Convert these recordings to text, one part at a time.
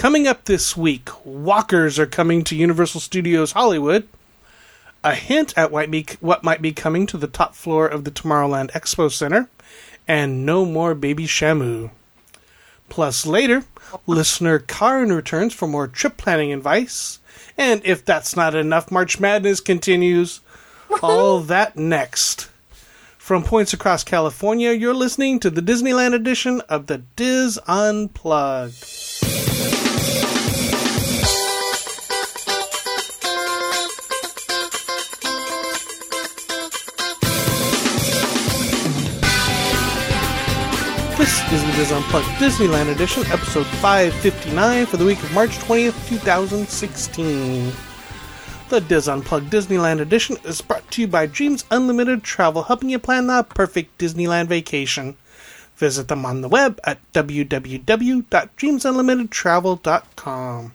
Coming up this week, walkers are coming to Universal Studios Hollywood. A hint at what, be, what might be coming to the top floor of the Tomorrowland Expo Center, and no more Baby Shamu. Plus, later, listener Karin returns for more trip planning advice. And if that's not enough, March Madness continues. All that next. From points across California, you're listening to the Disneyland edition of the DIS Unplugged. This is the DIS Unplugged Disneyland Edition, episode 559 for the week of March 20th, 2016. The DIS Unplugged Disneyland Edition is brought to you by Dreams Unlimited Travel, helping you plan the perfect Disneyland vacation. Visit them on the web at www.dreamsunlimitedtravel.com.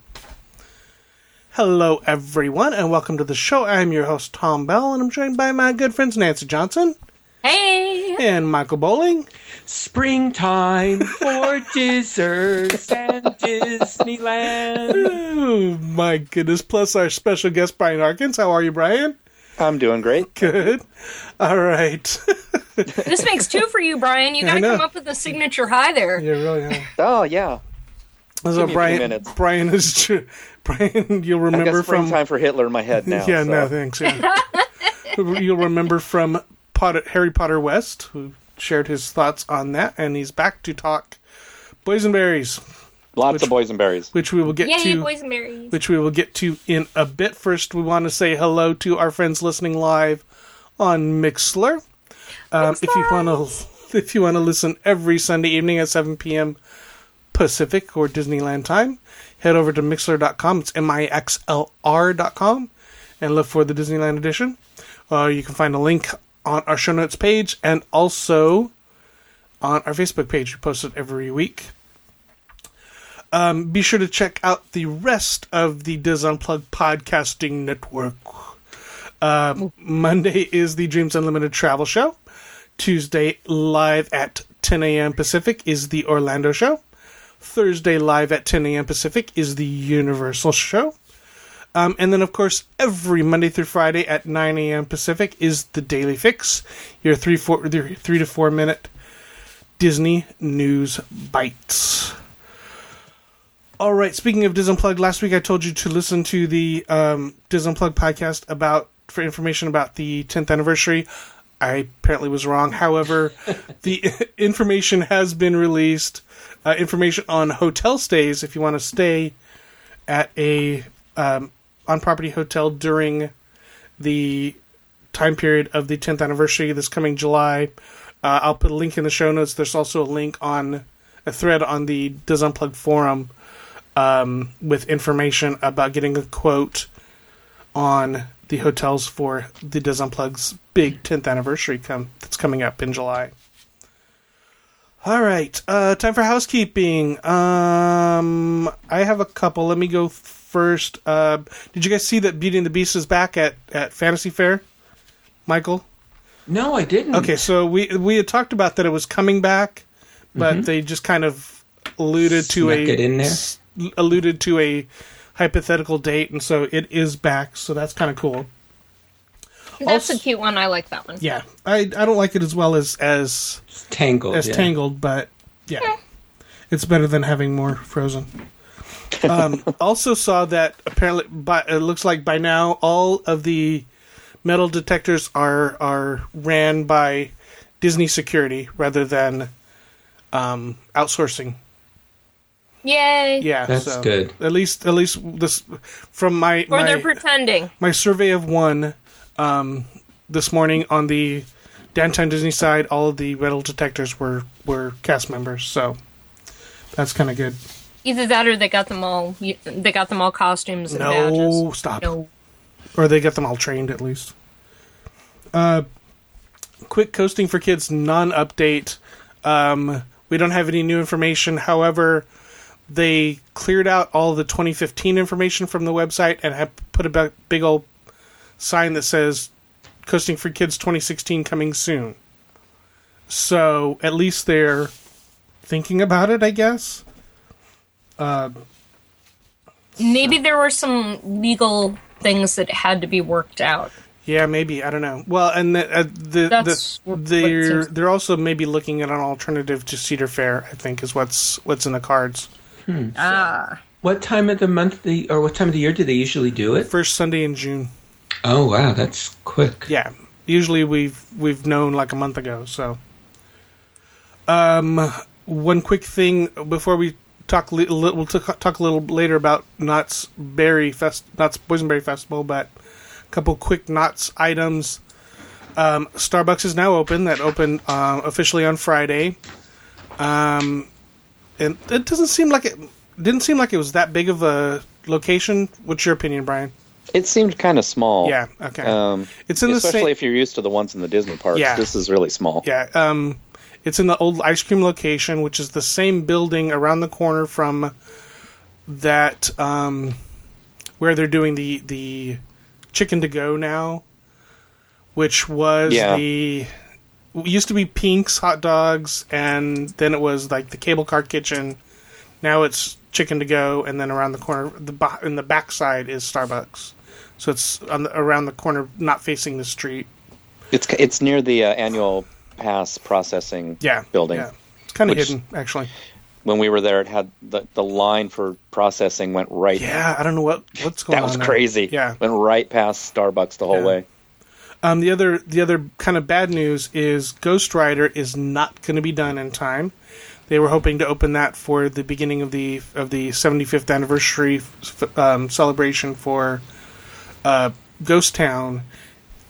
Hello, everyone, and welcome to the show. I'm your host, Tom Bell, and I'm joined by my good friends Nancy Johnson. Hey! And Michael Bowling. Springtime for desserts and Disneyland. Oh, my goodness. Plus our special guest, Brian Harkins. How are you, Brian? I'm doing great. Good. All right. this makes two for you, Brian. You gotta come up with a signature high there. Yeah, really. Huh? Oh, yeah. So Brian, Brian is Brian. You'll remember from time for Hitler in my head now. yeah, so. no thanks. Yeah. you'll remember from Potter, Harry Potter West, who shared his thoughts on that, and he's back to talk boysenberries. Lots which, of boysenberries, which we will get Yay, to. Boysenberries. Which we will get to in a bit. First, we want to say hello to our friends listening live on Mixlr. Um, if you want to, if you want to listen every Sunday evening at 7 p.m. Pacific or Disneyland time, head over to Mixlr.com. It's m-i-x-l-r.com, and look for the Disneyland edition. Uh, you can find a link on our show notes page and also on our Facebook page. We post it every week. Um, be sure to check out the rest of the DIS Unplugged podcasting network. Uh, Monday is the Dreams Unlimited Travel Show. Tuesday, live at 10 a.m. Pacific, is the Orlando Show. Thursday, live at 10 a.m. Pacific, is the Universal Show. Um, and then, of course, every Monday through Friday at 9 a.m. Pacific is the Daily Fix, your three, four, three to four minute Disney news bites. All right. Speaking of Disney Unplugged, last week I told you to listen to the um, Disney Unplugged podcast about for information about the 10th anniversary. I apparently was wrong. However, the information has been released. Uh, information on hotel stays if you want to stay at a um, on property hotel during the time period of the 10th anniversary this coming July. Uh, I'll put a link in the show notes. There's also a link on a thread on the DIS Unplugged forum um, with information about getting a quote on the hotels for the DIS Unplugged's big 10th anniversary come that's coming up in July. All right, uh, time for housekeeping. Um, I have a couple. Let me go first. Uh, did you guys see that Beauty and the Beast is back at, at Fantasy Fair, Michael? No, I didn't. Okay, so we we had talked about that it was coming back, but mm-hmm. they just kind of alluded to Snuck a it in there. alluded to a hypothetical date, and so it is back. So that's kind of cool. That's also, a cute one. I like that one. Yeah, I I don't like it as well as as Tangled as yeah. Tangled, but yeah, yeah, it's better than having more Frozen um, also saw that apparently, by, it looks like by now all of the metal detectors are are ran by Disney security rather than um, outsourcing. Yay! Yeah, that's so good. At least, at least this from my or my, they're pretending. My survey of one um, this morning on the downtown Disney side, all of the metal detectors were were cast members, so that's kind of good. Either that, or they got them all. They got them all costumes and no, badges. stop. No, or they get them all trained at least. Uh, quick coasting for kids non-update. Um, we don't have any new information. However, they cleared out all the 2015 information from the website and have put a big old sign that says "Coasting for Kids 2016 coming soon." So at least they're thinking about it, I guess. Uh, maybe there were some legal things that had to be worked out. Yeah, maybe I don't know. Well, and the, uh, the, That's the they're they're also maybe looking at an alternative to Cedar Fair. I think is what's what's in the cards. Ah, What time of the month the or what time of the year do they usually do it? First Sunday in June. Oh wow, that's quick. Yeah, usually we've we've known like a month ago. So, um, one quick thing before we talk. Li- li- we'll t- talk a little later about Knott's Berry Fest, Knott's Boysenberry Festival, but a couple quick Knott's items. Um, Starbucks is now open. That opened um, officially on Friday. Um, and it doesn't seem like it didn't seem like it was that big of a location. What's your opinion, Brian? It seemed kind of small. Yeah. Okay. Um, It's in the especially same- if you're used to the ones in the Disney parks. Yeah. This is really small. Yeah, um, it's in the old ice cream location, which is the same building around the corner from that um, where they're doing the the chicken to go now, which was Yeah. the used to be Pink's hot dogs, and then it was like the cable car kitchen. Now it's chicken to go, and then around the corner, the in the backside is Starbucks. So it's on the, around the corner, not facing the street. It's it's near the uh, annual pass processing Yeah, building. Yeah, it's kind of hidden actually. When we were there, it had the, the line for processing went right. Yeah, I don't know what what's going that on. was there. crazy. Yeah. went right past Starbucks the whole Yeah. way. Um, the other the other kind of bad news is Ghost Rider is not going to be done in time. They were hoping to open that for the beginning of the of the 75th anniversary f- um, celebration for uh, Ghost Town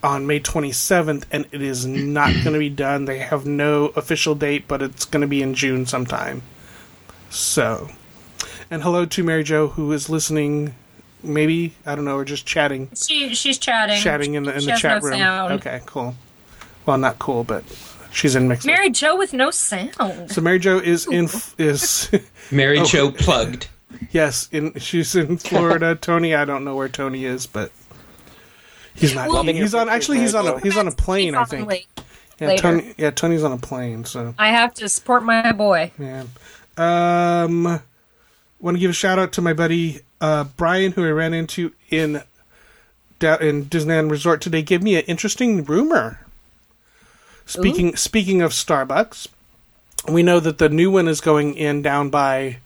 on May 27th, and it is not going to be done. They have no official date, but it's going to be in June sometime. So, and hello to Mary Jo who is listening. Maybe I don't know, or just chatting she she's chatting. chatting in the in She the has chat no room. sound. Okay, cool. Well, not cool, but she's in mixed. Mary Jo with no sound. So Mary Jo is in is Mary Oh. Jo plugged. yes, in she's in Florida. Tony, I don't know where Tony is, but he's not. Well- he- he's on. Actually, he's on a he's on a plane. I think. Late. Yeah, later. Tony. Yeah, Tony's on a plane. So I have to support my boy. yeah. Um, want to give a shout out to my buddy uh, Brian, who I ran into in da- in Disneyland Resort today. Gave me an interesting rumor. Speaking speaking of Starbucks, we know that the new one is going in down by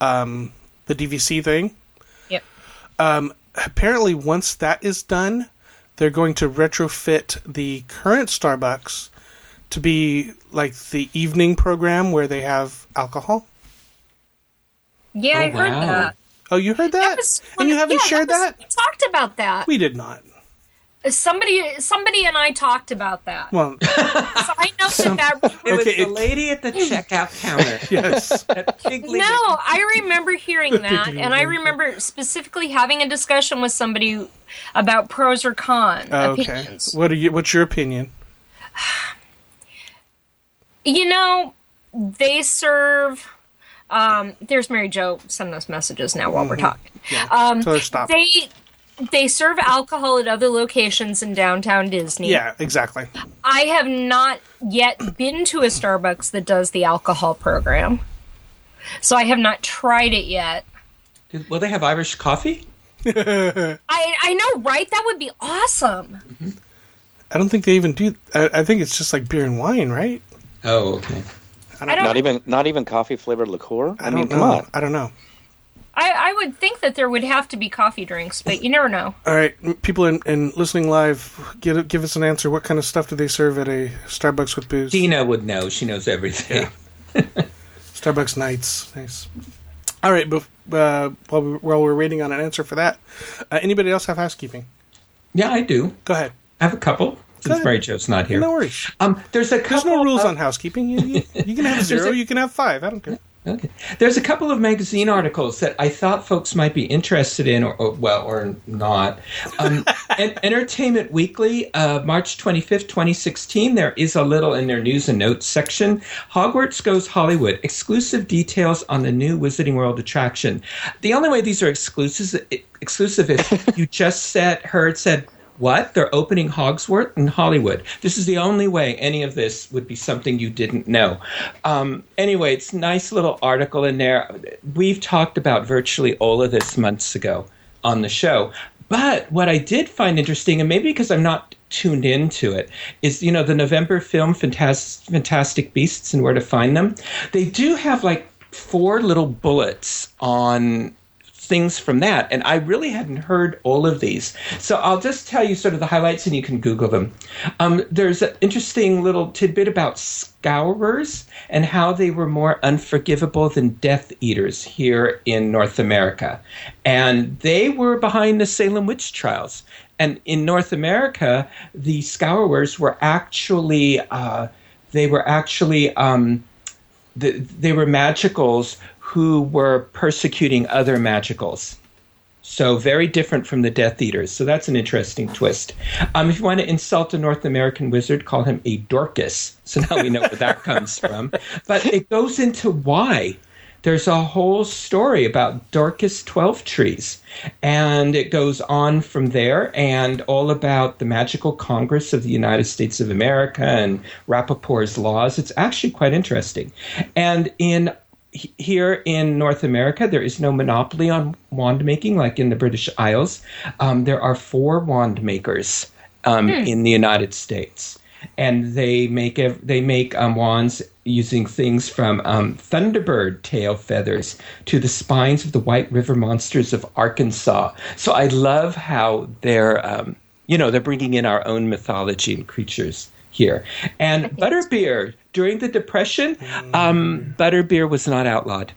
um, the DVC thing. Yep. Um, Apparently, once that is done, they're going to retrofit the current Starbucks to be like the evening program where they have alcohol. Yeah, Oh, I heard oh, that. Oh, you heard that? That and you haven't yeah, shared was- that? We talked about that. We did not. Somebody, somebody, and I talked about that. Well, So I know that that. It was Okay, the it- lady at the checkout counter. yes. That big lady. No, I remember hearing that, and I remember specifically having a discussion with somebody about pros or cons. Oh, okay. What are you? What's your opinion? You know, they serve. Um, there's Mary Jo sending us messages now while we're talking. Um, Tell her stop. They they serve alcohol at other locations in downtown Disney. yeah, exactly. I have not yet been to a Starbucks that does the alcohol program. So I have not tried it yet. Did- Will they have Irish coffee? I I know, right? That would be awesome. I don't think they even do. I, I think it's just like beer and wine, right? Oh, okay. I don't Not even not even coffee flavored liqueur. I, I mean, don't come know. on. I don't know. I, I would think that there would have to be coffee drinks, but you never know. All right, people in, in listening live, give give us an answer. What kind of stuff do they serve at a Starbucks with booze? Dina would know. She knows everything. Starbucks nights, nice. All right, bef- uh, while, we, while we're waiting on an answer for that, uh, anybody else have housekeeping? Yeah, I do. Go ahead. I have a couple. Since ahead. Mary Jo's not here. No worries. Um, there's a couple. There's no rules of- on housekeeping. You, you, you can have zero. a- You can have five. I don't care. Okay. There's a couple of magazine articles that I thought folks might be interested in, or, or well, or not. Um, En- Entertainment Weekly, uh, March 25th, 2016. There is a little in their news and notes section. Hogwarts Goes Hollywood. Exclusive details on the new Wizarding World attraction. The only way these are exclusive, exclusive if you just said heard said What? They're opening Hogsworth in Hollywood. This is the only way any of this would be something you didn't know. Um, anyway, it's a nice little article in there. We've talked about virtually all of this months ago on the show. But what I did find interesting, and maybe because I'm not tuned into it, is you know the November film Fantastic, Fantastic Beasts and Where to Find Them. They do have like four little bullets on things from that. And I really hadn't heard all of these. So I'll just tell you sort of the highlights and you can Google them. Um, there's an interesting little tidbit about scourers and how they were more unforgivable than Death Eaters here in North America. And they were behind the Salem witch trials. And in North America, the scourers were actually, uh, they were actually, um, the, they were magicals who were persecuting other magicals. So very different from the Death Eaters. So that's an interesting twist. Um, if you want to insult a North American wizard, call him a Dorcus. So now we know where that comes from. But it goes into why. There's a whole story about Dorcus Twelvetrees, and it goes on from there, and all about the Magical Congress of the United States of America and Rappaport's laws. It's actually quite interesting. And in here in North America, there is no monopoly on wand making like in the British Isles. Um, there are four wand makers um, hmm. in the United States, and they make ev- they make um, wands using things from um, thunderbird tail feathers to the spines of the White River monsters of Arkansas. So I love how they're um, you know they're bringing in our own mythology and creatures here. And butterbeer during the Depression, um, butterbeer was not outlawed.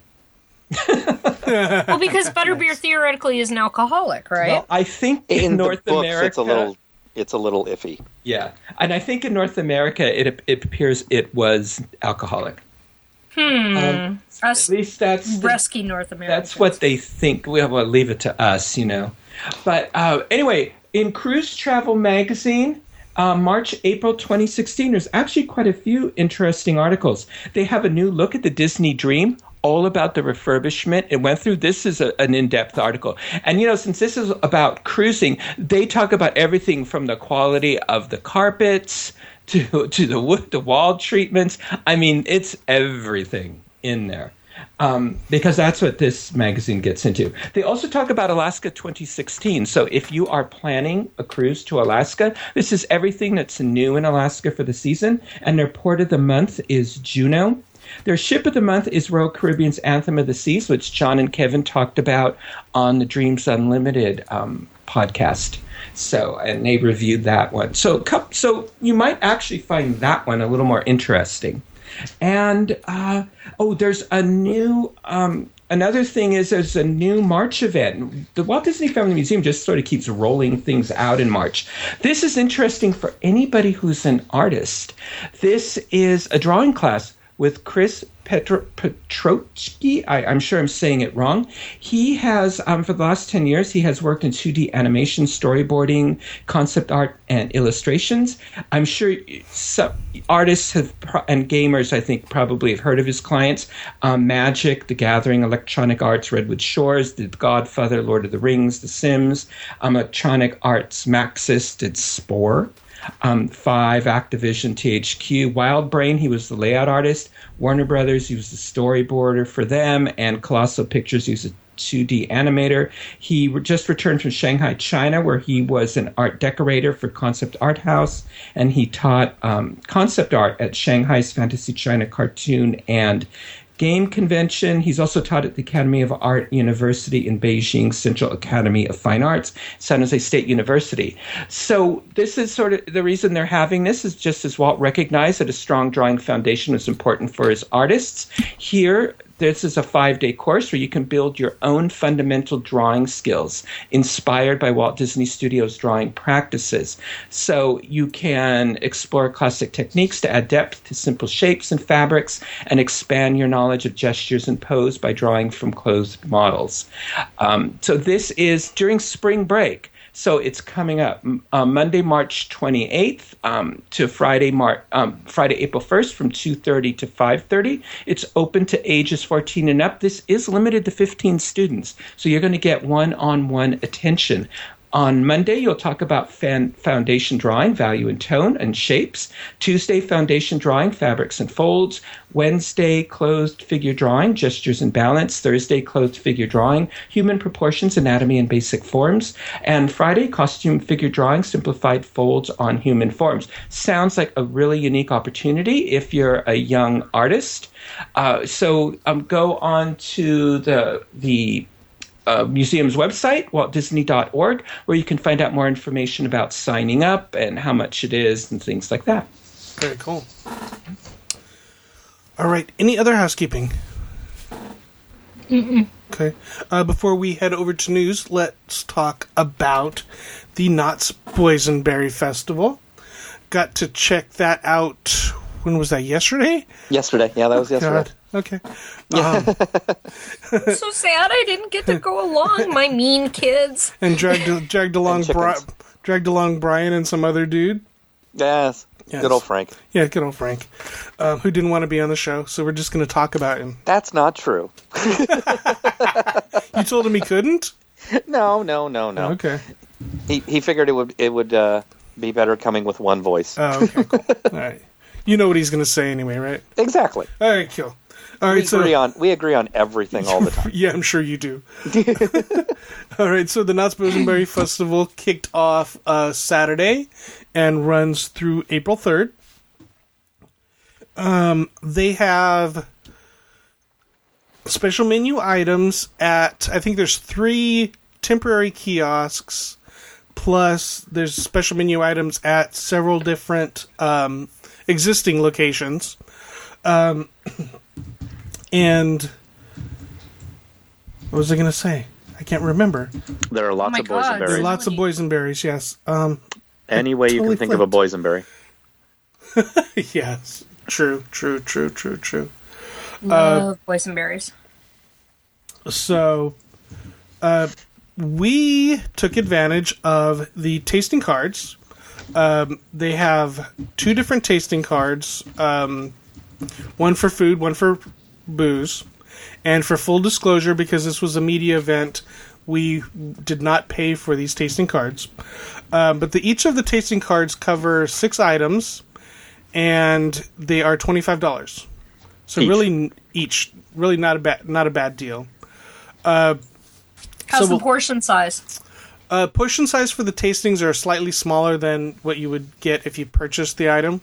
well, because butterbeer theoretically is an alcoholic, right? Well, I think in, in North books, America, it's a little it's a little iffy. Yeah, and I think in North America, it it appears it was alcoholic. Hmm. Um, us at least that's rescue the, North America. That's what they think. We'll, we'll leave it to us, you know. But uh, anyway, in Cruise Travel Magazine, uh, March, April 2016, there's actually quite a few interesting articles. They have a new look at the Disney Dream, all about the refurbishment. It went through. This is a, an in depth article. And, you know, since this is about cruising, they talk about everything from the quality of the carpets to, to the wood, the wall treatments. I mean, it's everything in there um, because that's what this magazine gets into. They also talk about Alaska 2016. So if you are planning a cruise to Alaska, this is everything that's new in Alaska for the season. And their port of the month is Juneau. Their ship of the month is Royal Caribbean's Anthem of the Seas, which John and Kevin talked about on the Dreams Unlimited um, podcast. So, and they reviewed that one. So, so you might actually find that one a little more interesting. And uh, oh, there's a new. Um, another thing is there's a new March event. The Walt Disney Family Museum just sort of keeps rolling things out in March. This is interesting for anybody who's an artist. This is a drawing class with Chris Petro- Petrochki. I, am sure I'm saying it wrong. He has, um, for the last 10 years, he has worked in 2D animation, storyboarding, concept art, and illustrations. I'm sure some artists have, and gamers, I think, probably have heard of his clients um, Magic, The Gathering, Electronic Arts, Redwood Shores, The Godfather, Lord of the Rings, The Sims, um, Electronic Arts, Maxis did Spore. Um, five, Activision, THQ, WildBrain, he was the layout artist. Warner Brothers, he was the storyboarder for them, and Colossal Pictures, he was a 2D animator. He just returned from Shanghai, China, where he was an art decorator for Concept Art House, and he taught um, concept art at Shanghai's Fantasy China Cartoon and Game Convention. He's also taught at the Academy of Art University in Beijing, Central Academy of Fine Arts, San Jose State University. So this is sort of the reason they're having this is just as Walt recognized that a strong drawing foundation was important for his artists. Here, this is a five day course where you can build your own fundamental drawing skills inspired by Walt Disney Studios drawing practices. So you can explore classic techniques to add depth to simple shapes and fabrics and expand your knowledge of gestures and pose by drawing from clothed models. Um, so this is during spring break. So it's coming up uh, Monday, March 28th um, to Friday, Mar- um, Friday, April 1st from 2:30 to 5:30. It's open to ages 14 and up. This is limited to 15 students, so you're going to get one-on-one attention. On Monday, you'll talk about fan, foundation drawing, value and tone, and shapes. Tuesday, foundation drawing, fabrics and folds. Wednesday, clothed figure drawing, gestures and balance. Thursday, clothed figure drawing, human proportions, anatomy, and basic forms. And Friday, costume figure drawing, simplified folds on human forms. Sounds like a really unique opportunity if you're a young artist. Uh, so um, go on to the the uh, museum's website, waltdisney.org, where you can find out more information about signing up and how much it is and things like that. Very cool. All right. Any other housekeeping? Mm-mm. Okay. Uh, before we head over to news, let's talk about the Knott's Boysenberry Festival. Got to check that out. When was that? Yesterday? Yesterday. Yeah, that was Oh, yesterday. God. Okay. Um, so sad I didn't get to go along, my mean kids. and dragged dragged along Bri- dragged along Brian and some other dude. Yes. Yes. Good old Frank. Yeah, good old Frank, um, who didn't want to be on the show. So we're just going to talk about him. That's not true. You told him he couldn't. No, no, no, no. Okay. He he figured it would it would uh, be better coming with one voice. Oh, okay. Cool. All right. You know what he's going to say anyway, right? exactly. All right, cool. All We right, so agree on we agree on everything all the time. yeah, I'm sure you do. All right, so the Knott's Boysenberry Festival kicked off uh, Saturday and runs through April 3rd. Um, they have special menu items at I think there's three temporary kiosks plus there's special menu items at several different um, existing locations. Um, and what was I going to say? I can't remember. There are lots my of God. There are lots of boysenberries. Yes. Um, Any way you can think of a boysenberry. yes. True. True. True. True. True. Love boysenberries. So, uh, we took advantage of the tasting cards. Um, they have two different tasting cards. Um, one for food, one for booze. And for full disclosure, because this was a media event, we did not pay for these tasting cards. Um, but the, each of the tasting cards cover six items, and they are twenty five dollars. So Each. really, each really not a bad not a bad deal. How's So the we'll- portion size? Uh, portion size for the tastings are slightly smaller than what you would get if you purchased the item,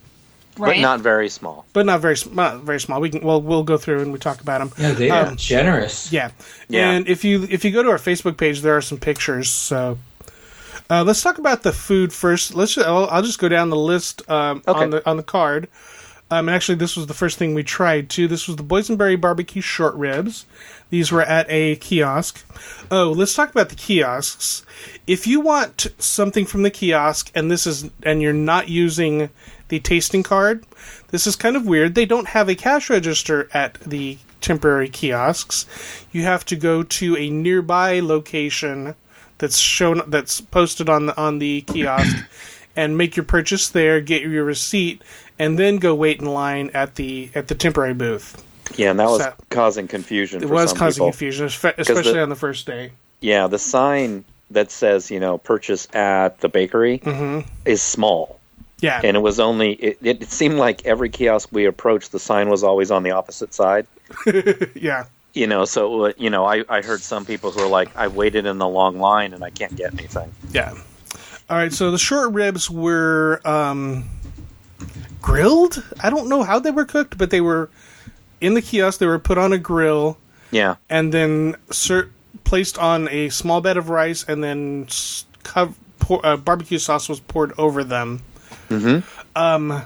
Right. But not very small. but not very sm- not very small. We can well we'll go through and we talk about them. Yeah, they are Um, generous. Yeah. Yeah. And if you if you go to our Facebook page, there are some pictures. So uh, let's talk about the food first. Let's. Just, I'll, I'll just go down the list um, Okay. on the on the card. Um, and actually, this was the first thing we tried too. This was the boysenberry barbecue short ribs. These were at a kiosk. Oh, let's talk about the kiosks. If you want something from the kiosk, and this is and you're not using the tasting card, this is kind of weird. They don't have a cash register at the temporary kiosks. You have to go to a nearby location that's shown that's posted on the on the kiosk and make your purchase there, get your receipt, and then go wait in line at the at the temporary booth. Yeah, and that was So- causing confusion. It was causing people. confusion, especially the- on the first day. Yeah, the sign that says you know purchase at the bakery Mm-hmm. is small, Yeah, and it was only it, it seemed like every kiosk we approached, the sign was always on the opposite side. yeah, You know, so you know, I, I heard some people who are like, I waited in the long line and I can't get anything. yeah. All right, so the short ribs were um, grilled. I don't know how they were cooked, but they were in the kiosk. They were put on a grill Yeah, and then ser- placed on a small bed of rice, and then s- cov- pour- uh, barbecue sauce was poured over them. Mm-hmm. Um,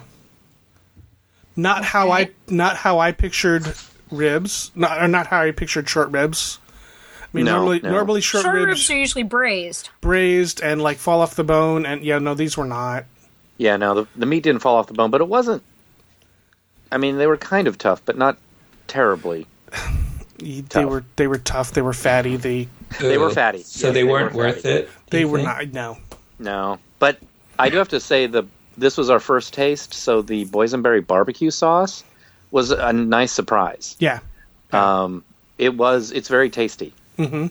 not how I not how I pictured ribs, not or not how I pictured short ribs. I mean, No, normally no. normally short, Short ribs, ribs are usually braised. braised and like fall off the bone, and yeah, no, these were not. yeah. No, the the meat didn't fall off the bone, but it wasn't. I mean, they were kind of tough, but not terribly. They Tough. were they were tough. They were fatty. They They were fatty. So Yes, they they weren't were worth it. they were think? not. No. No, but I do have to say the this was our first taste, so the boysenberry barbecue sauce was a nice surprise. Yeah. Um, it was it's very tasty. Do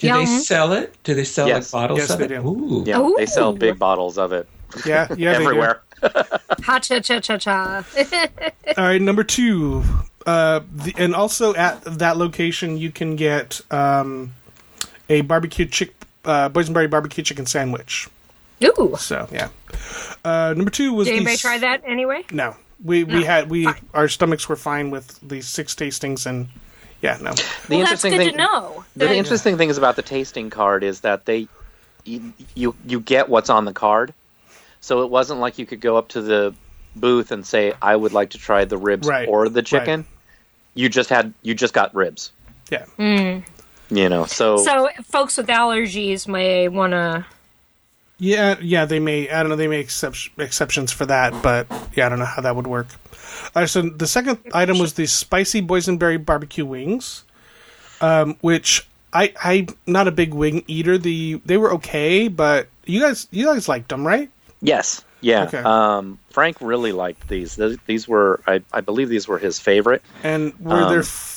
Yum. they sell it? Do they sell Yes. like bottles Yes, of they it? do. Ooh. Yeah, they sell big bottles of it Yeah, yeah, everywhere. Ha cha cha cha cha. All right, number two, uh, the, and also at that location you can get um, a barbecue chick, uh, boysenberry barbecue chicken sandwich. Ooh. So yeah. Uh, number two was Did the anybody s- try that anyway? No, we we had we Fine. our stomachs were fine with the six tastings and yeah no The well, that's interesting good thing, to know. The That- interesting thing is about the tasting card is that they you, you you get what's on the card. So it wasn't like you could go up to the booth and say I would like to try the ribs Right, or the right. chicken. You just had you just got ribs. yeah mm. You know, so, so folks with allergies may want to. yeah yeah they may I don't know they may accept exceptions for that but yeah I don't know how that would work. Right, so the second item was the spicy boysenberry barbecue wings, um, which I I'm not a big wing eater. The they were okay, but you guys you guys liked them, right? yes, yeah. Okay. Um, Frank really liked these. These, these were I, I believe these were his favorite. And were Um, there f-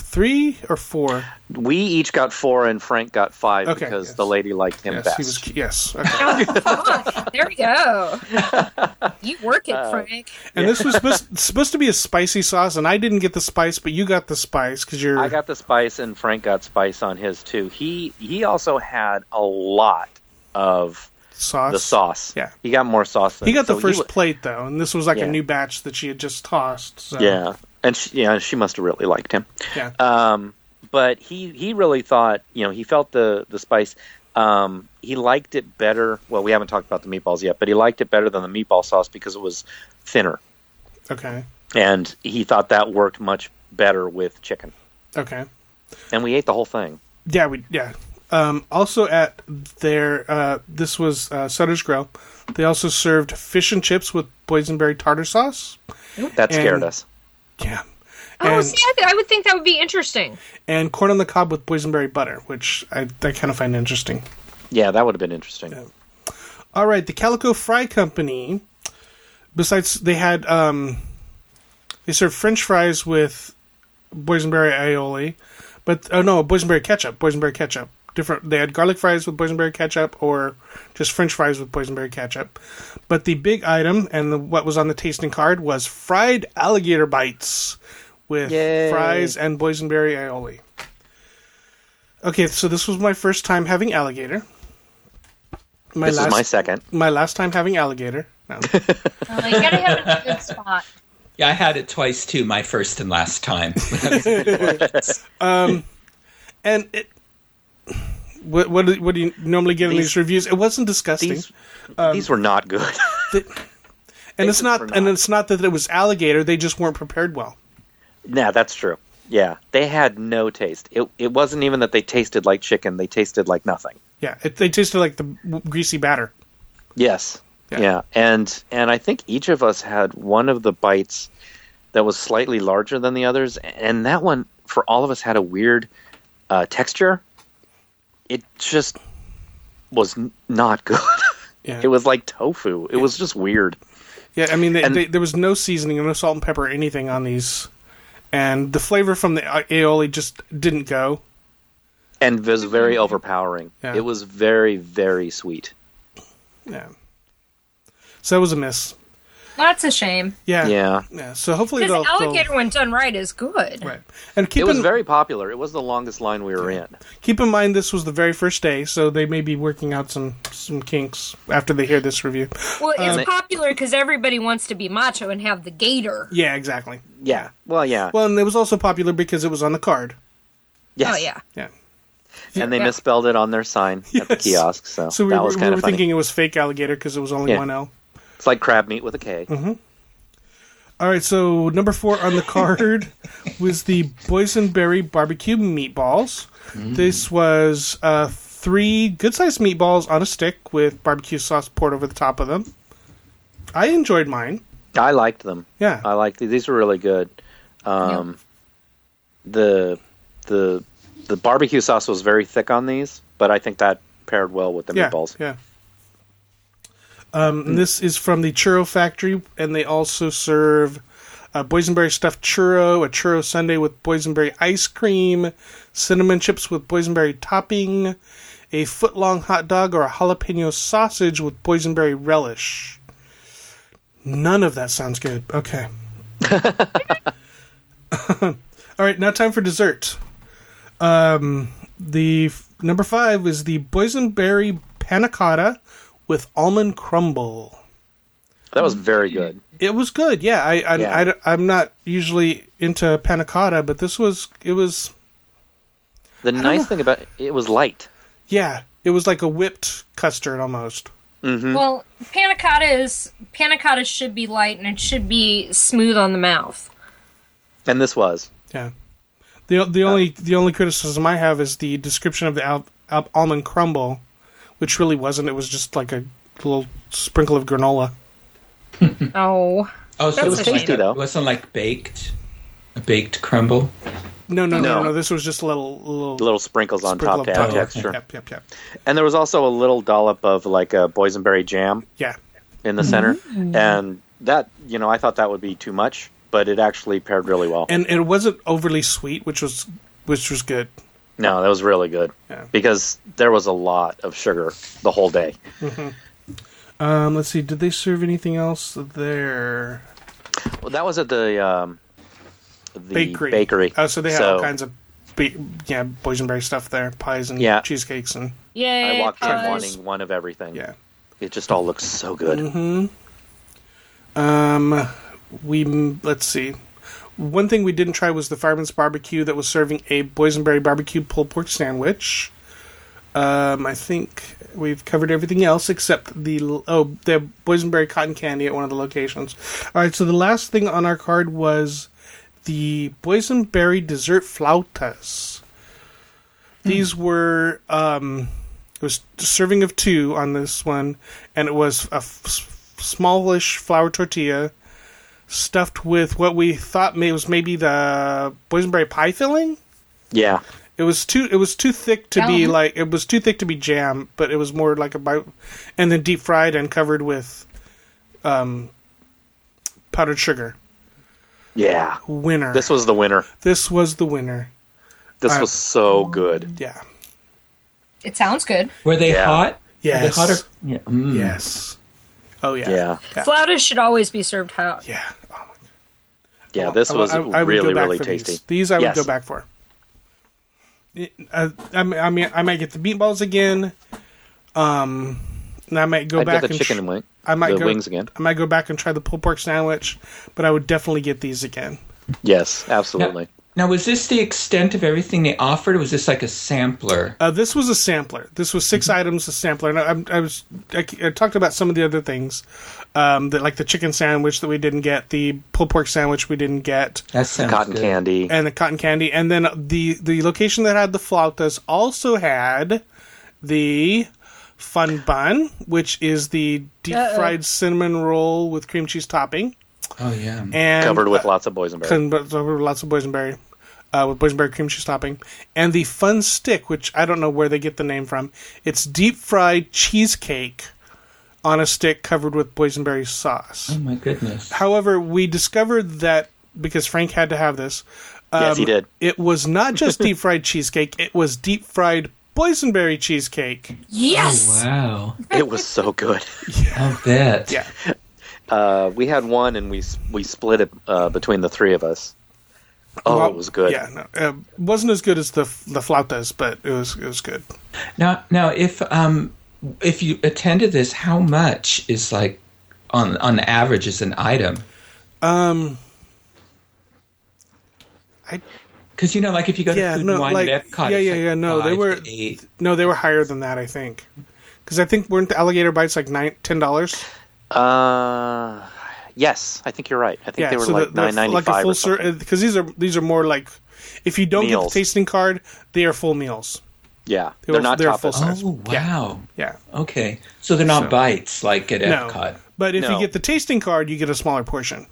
three or four? We each got four and Frank got five Okay, because yes. the lady liked him Yes, best. he was. Yes. Okay. there we go. You work it, Uh, Frank. And this was supposed, supposed to be a spicy sauce, and I didn't get the spice, but you got the spice because you're. I got the spice, and Frank got spice on his too. He he also had a lot of sauce. the sauce. Yeah. he got more sauce. Than He got the so first wa- plate though, and this was like Yeah. a new batch that she had just tossed. So. yeah, and she, yeah, she must have really liked him. Yeah. Um, but he he really thought you know he felt the the spice. Um, he liked it better. Well, we haven't talked about the meatballs yet, but he liked it better than the meatball sauce because it was thinner, Okay. and he thought that worked much better with chicken. Okay. And we ate the whole thing. Yeah. We. Yeah. Um, also at their uh, this was uh, Sutter's Grill. They also served fish and chips with boysenberry tartar sauce. That scared And- us. Yeah. Oh, see, I, th- I would think that would be interesting. and corn on the cob with boysenberry butter, which I, I kind of find interesting. Yeah, that would have been interesting. All right, the Calico Fry Company. Besides, they had um, they served French fries with boysenberry aioli, but oh no, boysenberry ketchup. Boysenberry ketchup. Different. They had garlic fries with boysenberry ketchup, or just French fries with boysenberry ketchup. But the big item and the, what was on the tasting card was fried alligator bites with Yay. fries and boysenberry aioli. Okay, so this was my first time having alligator. My this is my second. my last time having alligator. No. Uh, you gotta have it in a good spot. Yeah, I had it twice too. My first and last time. and it, what what do, what do you normally get in These- these reviews? It wasn't disgusting, These these were not good. and it's just not, and it's not that it was alligator. They just weren't prepared well. nah, that's true. Yeah, they had no taste. It it wasn't even that they tasted like chicken. They tasted like nothing. Yeah, it, they tasted like the greasy batter. Yes. Yeah. Yeah. And and I think each of us had one of the bites that was slightly larger than the others, and that one for all of us had a weird uh, texture. It just was not good. Yeah, it was like tofu. It was just weird. yeah. I mean, they, and- they, there was no seasoning, no salt and pepper, anything on these, and the flavor from the uh, aioli just didn't go. And was very mm-hmm. overpowering. Yeah. It was very, very sweet. Yeah, so that was a miss. That's a shame. Yeah, Yeah. yeah. So hopefully Because they'll, they'll alligator, when done right, is good. right. And keep It was in, very popular. It was the longest line we were in. keep in mind this was the very first day, so they may be working out some some kinks after they hear this review. Well, it's Um, popular because everybody wants to be macho and have the gator. Yeah, exactly. Yeah. Well, yeah. Well, and it was also popular because it was on the card. yes. Oh yeah. Yeah. And they Yeah. misspelled it on their sign at the Yes. kiosk. So, So we that were, was we kind were of funny. thinking it was fake alligator because it was only Yeah. one L. It's like crab meat with a K. All right, so number four on the card was the boysenberry barbecue meatballs. This was uh, three good-sized meatballs on a stick with barbecue sauce poured over the top of them. I enjoyed mine. I liked them. Yeah, I liked these. These were really good. Um, The the the barbecue sauce was very thick on these, but I think that paired well with the yeah, meatballs. yeah. Um, and this is from the Churro Factory, and they also serve a boysenberry stuffed churro, a churro sundae with boysenberry ice cream, cinnamon chips with boysenberry topping, a foot long hot dog, or a jalapeno sausage with boysenberry relish. None of that sounds good. Okay. All right, now time for dessert. Um, the f- number five is the boysenberry panna cotta with almond crumble. That was very good. It was good, yeah. I, I, Yeah. I, am not usually into panna cotta, but this was it was The nice thing about it, it was light. yeah, it was like a whipped custard almost. Mm-hmm. Well, panna cotta is panna cotta should be light and it should be smooth on the mouth. And this was. Yeah. The the only the only criticism I have is the description of the al- al- almond crumble, which really wasn't. It was just like a little sprinkle of granola. Oh, Oh, so it was a shame. tasty though. It wasn't like baked, a baked crumble. No, no, no, no. No. This was just a little little, Little sprinkles on sprinkle top of to add top. texture. Yep, yep, yep. And there was also a little dollop of like a boysenberry jam Yeah. in the center. Mm. And that, you know, I thought that would be too much, but it actually paired really well. And it wasn't overly sweet, which was which was good. No, that was really good. Yeah. Because there was a lot of sugar the whole day. Um, let's see. Did they serve anything else there? Well, that was at the um, the Bakery. bakery. Oh, so they had all kinds of ba- yeah boysenberry stuff there, pies and Yeah. cheesecakes and yay! I walked in wanting one of everything. yeah. It just all looks so good. Mm-hmm. Um, we let's see. One thing we didn't try was the Fireman's Barbecue that was serving a boysenberry barbecue pulled pork sandwich. Um, I think we've covered everything else except the oh the boysenberry cotton candy at one of the locations. All right, so the last thing on our card was the boysenberry dessert flautas. These were um, it was a serving of two on this one, and it was a f- smallish flour tortilla stuffed with what we thought may, was maybe the boysenberry pie filling. Yeah. It was too it was too thick to be Yum. like it was too thick to be jam, but it was more like a bi- and then deep fried and covered with um powdered sugar. Yeah. Winner. This was the winner. This was the winner. This I- was so good. Yeah. It sounds good. Were they Yeah. hot? Were Yes. they hot or- yeah. mm. Yes. Oh yeah. Yeah. Yeah. Flautas should always be served hot. Yeah. Yeah, this was I- I would really, really tasty. These, These I would go back for. Uh, I, mean- I mean, I might get the meatballs again. Um, and I might go I'd back get the and chicken tr- and wing. I might go, wings again. I might go back and try the pulled pork sandwich, but I would definitely get these again. Yes, absolutely. Now, was this the extent of everything they offered, or was this like a sampler? Uh, this was a sampler. This was 6 items a sampler, and I, I was I, I talked about some of the other things, um, that like the chicken sandwich that we didn't get, the pulled pork sandwich we didn't get, That sounds Cotton good. candy. and the cotton candy, and then the the location that had the flautas also had the fun bun, which is the deep fried cinnamon roll with cream cheese topping, Oh yeah. and covered with lots of boysenberry. con- but there lots of boysenberry, uh, with boysenberry cream cheese topping, and the fun stick, which I don't know where they get the name from. It's deep fried cheesecake on a stick covered with boysenberry sauce. oh my goodness. However, we discovered that because Frank had to have this. Um, Yes, he did. It was not just deep fried cheesecake; it was deep fried boysenberry cheesecake. Yes. Wow. it was so good. I'll bet. Yeah, Uh, we had one and we we split it uh, between the three of us. Oh, Well, it was good. Yeah, no, uh, wasn't as good as the the flautas, but it was it was good. Now, now, if um, if you attended this, how much is like on on average is an item? Um, I Because you know, like if you go to Yeah, Food no, and Wine like- at Epcot, yeah, it's yeah, like yeah, no, they five were- to eight. no, they were higher than that. I think because I think weren't the alligator bites like nine ten dollars? Uh, yes, I think you're right. I think Yeah, they were so like the- they're nine ninety like a full or because these are these are more like if you don't get the tasting card, they are full meals. yeah, They they're were- not they're full size. Oh Yeah. wow! Yeah, Okay, so they're not So- bites like at no, Epcot. but if you get the tasting card, you get a smaller portion.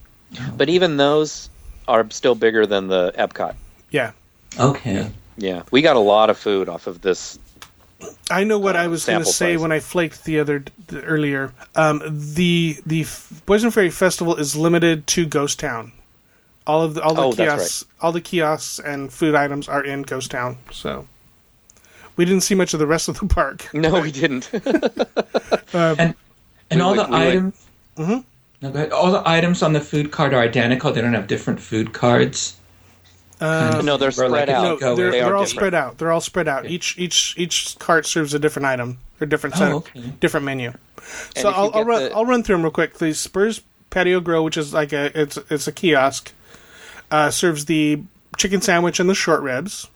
But even those are still bigger than the Epcot. Yeah, Okay, Yeah, we got a lot of food off of this. I know what Uh, I was going to say size. when I flaked the other the, earlier. Um, the the F- Boysenberry Festival is limited to Ghost Town. All of the all the Oh, that's kiosks, all the kiosks and food items are in Ghost Town. So we didn't see much of the rest of the park. No, we didn't. And and We all like- the we like- items. No. All the items on the food card are identical. They don't have different food cards. Uh, no, they're spread like out. no, they're, They they're all different. spread out. They're all spread out. Each each each cart serves a different item or different set, Oh, okay. different menu. And So I'll, I'll get run the- I'll run through them real quick. The Spurs Patio Grill, which is like a it's it's a kiosk, uh, serves the chicken sandwich and the short ribs.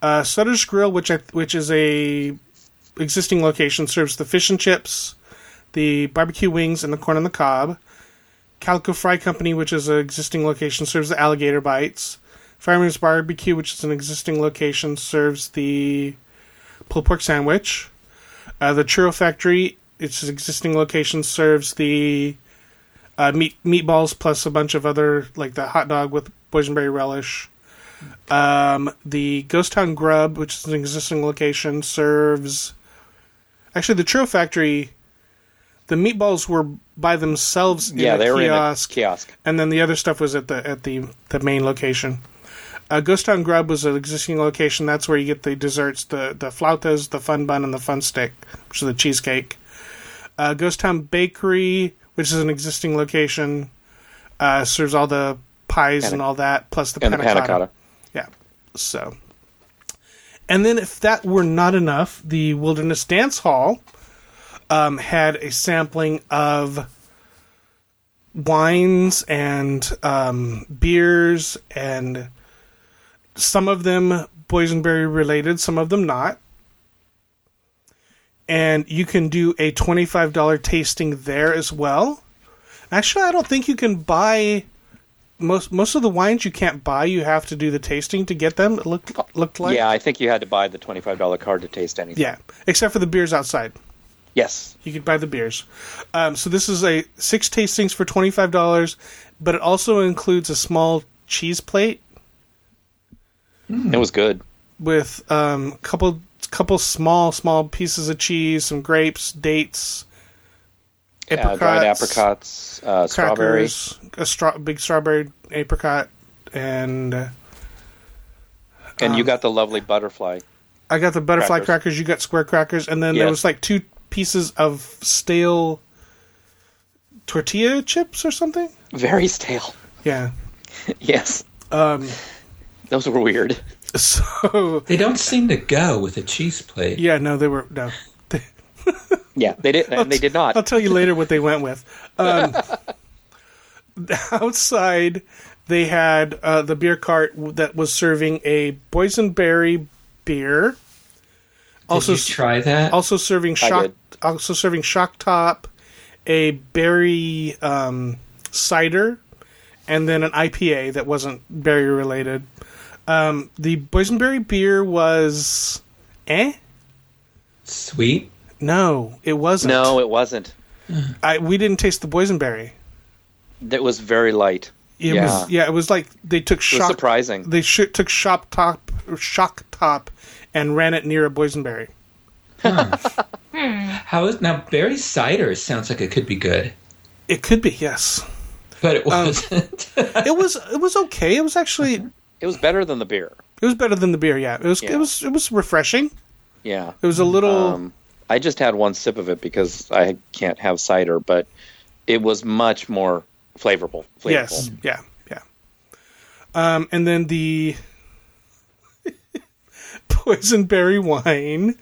Uh, Sutter's Grill, which I, which is a existing location, serves the fish and chips, the barbecue wings, and the corn on the cob. Calico Fry Company, which is an existing location, serves the alligator bites. Fireman's Barbecue, which is an existing location, serves the pulled pork sandwich. Uh, the Churro Factory, its existing location, serves the uh, meat meatballs plus a bunch of other like the hot dog with boysenberry relish. Um, the Ghost Town Grub, which is an existing location, serves. Actually, the Churro Factory, the meatballs were by themselves in yeah, the they were kiosk, in a kiosk. and then the other stuff was at the at the the main location. Uh, Ghost Town Grub was an existing location. That's where you get the desserts, the the flautas, the fun bun, and the fun stick, which is the cheesecake. Uh, Ghost Town Bakery, which is an existing location, uh, serves all the pies and all that, plus the And the panna panna cotta. Yeah. So, and then if that were not enough, the Wilderness Dance Hall um, had a sampling of wines and um, beers, and some of them boysenberry related, some of them not. And you can do a twenty-five dollar tasting there as well. Actually, I don't think you can buy most most of the wines you can't buy. You have to do the tasting to get them. It looked looked like yeah, I think you had to buy the twenty-five dollar card to taste anything. yeah, except for the beers outside. Yes. You could buy the beers. Um, so this is a six tastings for twenty five dollars, but it also includes a small cheese plate It was good. with um, a couple couple small small pieces of cheese, some grapes, dates, Uh, dried apricots, uh, crackers, a straw, big strawberry apricot, and uh, And Um, you got the lovely butterfly. I got the butterfly Crackers. crackers. You got square crackers, and then there was like two pieces of stale tortilla chips or something. Very stale. Yeah. yes. Um, Those were weird. so They don't seem to go with a cheese plate. yeah, no, they were no. They, Yeah, they did, and they did not. I'll tell you later what they went with. Um, outside, they had uh, the beer cart that was serving a boysenberry beer. Also, Did you try that? also serving shock also serving shock top a berry um, cider and then an ipa that wasn't berry related um, the boysenberry beer was eh Sweet. no it wasn't No, it wasn't. I, we didn't taste the boysenberry It was very light. it Yeah. was yeah it was like they took It was shock surprising. they sh- took shop top shock top and ran it near a boysenberry How is now berry cider sounds like it could be good, it could be yes but it wasn't. it was it was okay it was actually It was better than the beer. It was better than the beer. Yeah, it was. Yeah. It was. It was refreshing. Yeah. It was a little. Um, I just had one sip of it because I can't have cider, but it was much more flavorful. flavorful. yes. Yeah. Yeah. Um, and then the boysenberry wine.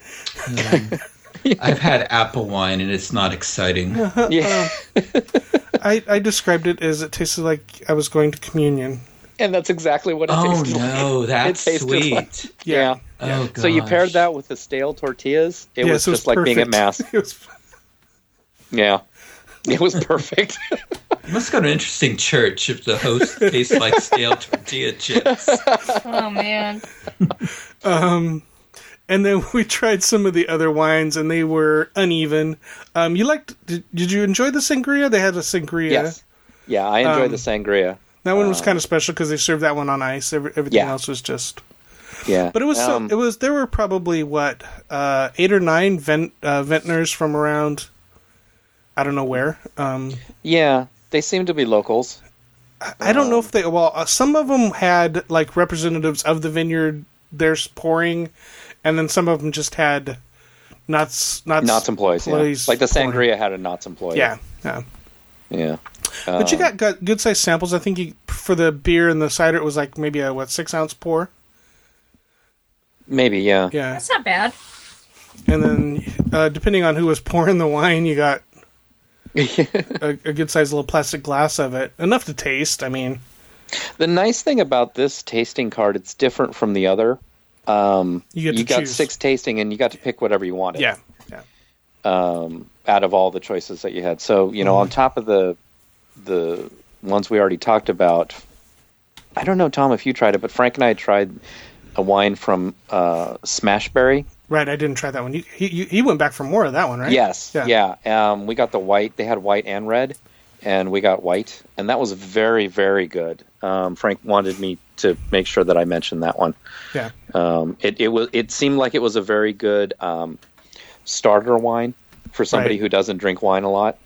I've had apple wine and it's not exciting. Uh-huh, uh-huh. Yeah. I, I described it as it tasted like I was going to communion. and that's exactly what it Oh tasted like. Oh no, that's tasted sweet. like- Yeah. Yeah. Oh, So you paired that with the stale tortillas. It yes, was it just like being at perfect. mass. It was. Yeah. It was perfect. You must go to an interesting church if the host tastes like stale tortilla chips. Oh man. um, And then we tried some of the other wines, and they were uneven. Um, you liked? Did, did you enjoy the sangria? They had a sangria. yes. Yeah, I enjoyed Um, the sangria. That one was kind of special because they served that one on ice. Every, everything Yeah. else was just. Yeah. But it was so, Um, it was there were probably what uh, eight or nine vent uh, vintners from around I don't know where. Um, Yeah, they seem to be locals. I don't know if they. Well, uh, some of them had like representatives of the vineyard there's pouring, and then some of them just had Knott's Knott's, Knott's employees, yeah. employees like the pouring. sangria had a Knott's employee. Yeah, yeah. yeah. But you Um, got, got good sized samples. I think you, for the beer and the cider, it was like maybe a what six ounce pour. maybe, yeah. Yeah, That's not bad. and then uh, depending on who was pouring the wine, you got a, a good sized little plastic glass of it, enough to taste. I mean, The nice thing about this tasting card, it's different from the other. Um, You to got choose. six tasting, and you got to pick whatever you wanted. yeah, yeah, um, out of all the choices that you had. So you know, on top of the the ones we already talked about, I don't know, Tom, if you tried it, but Frank and I tried a wine from uh, Smashberry. Right. I didn't try that one. You, he you- he went back for more of that one, right? Yes, Yeah. yeah. Um, we got the white. They had white and red, and we got white, and that was very, very good. Um, Frank wanted me to make sure that I mentioned that one. yeah. Um, it, it was. It seemed like it was a very good um, starter wine for somebody Right. who doesn't drink wine a lot.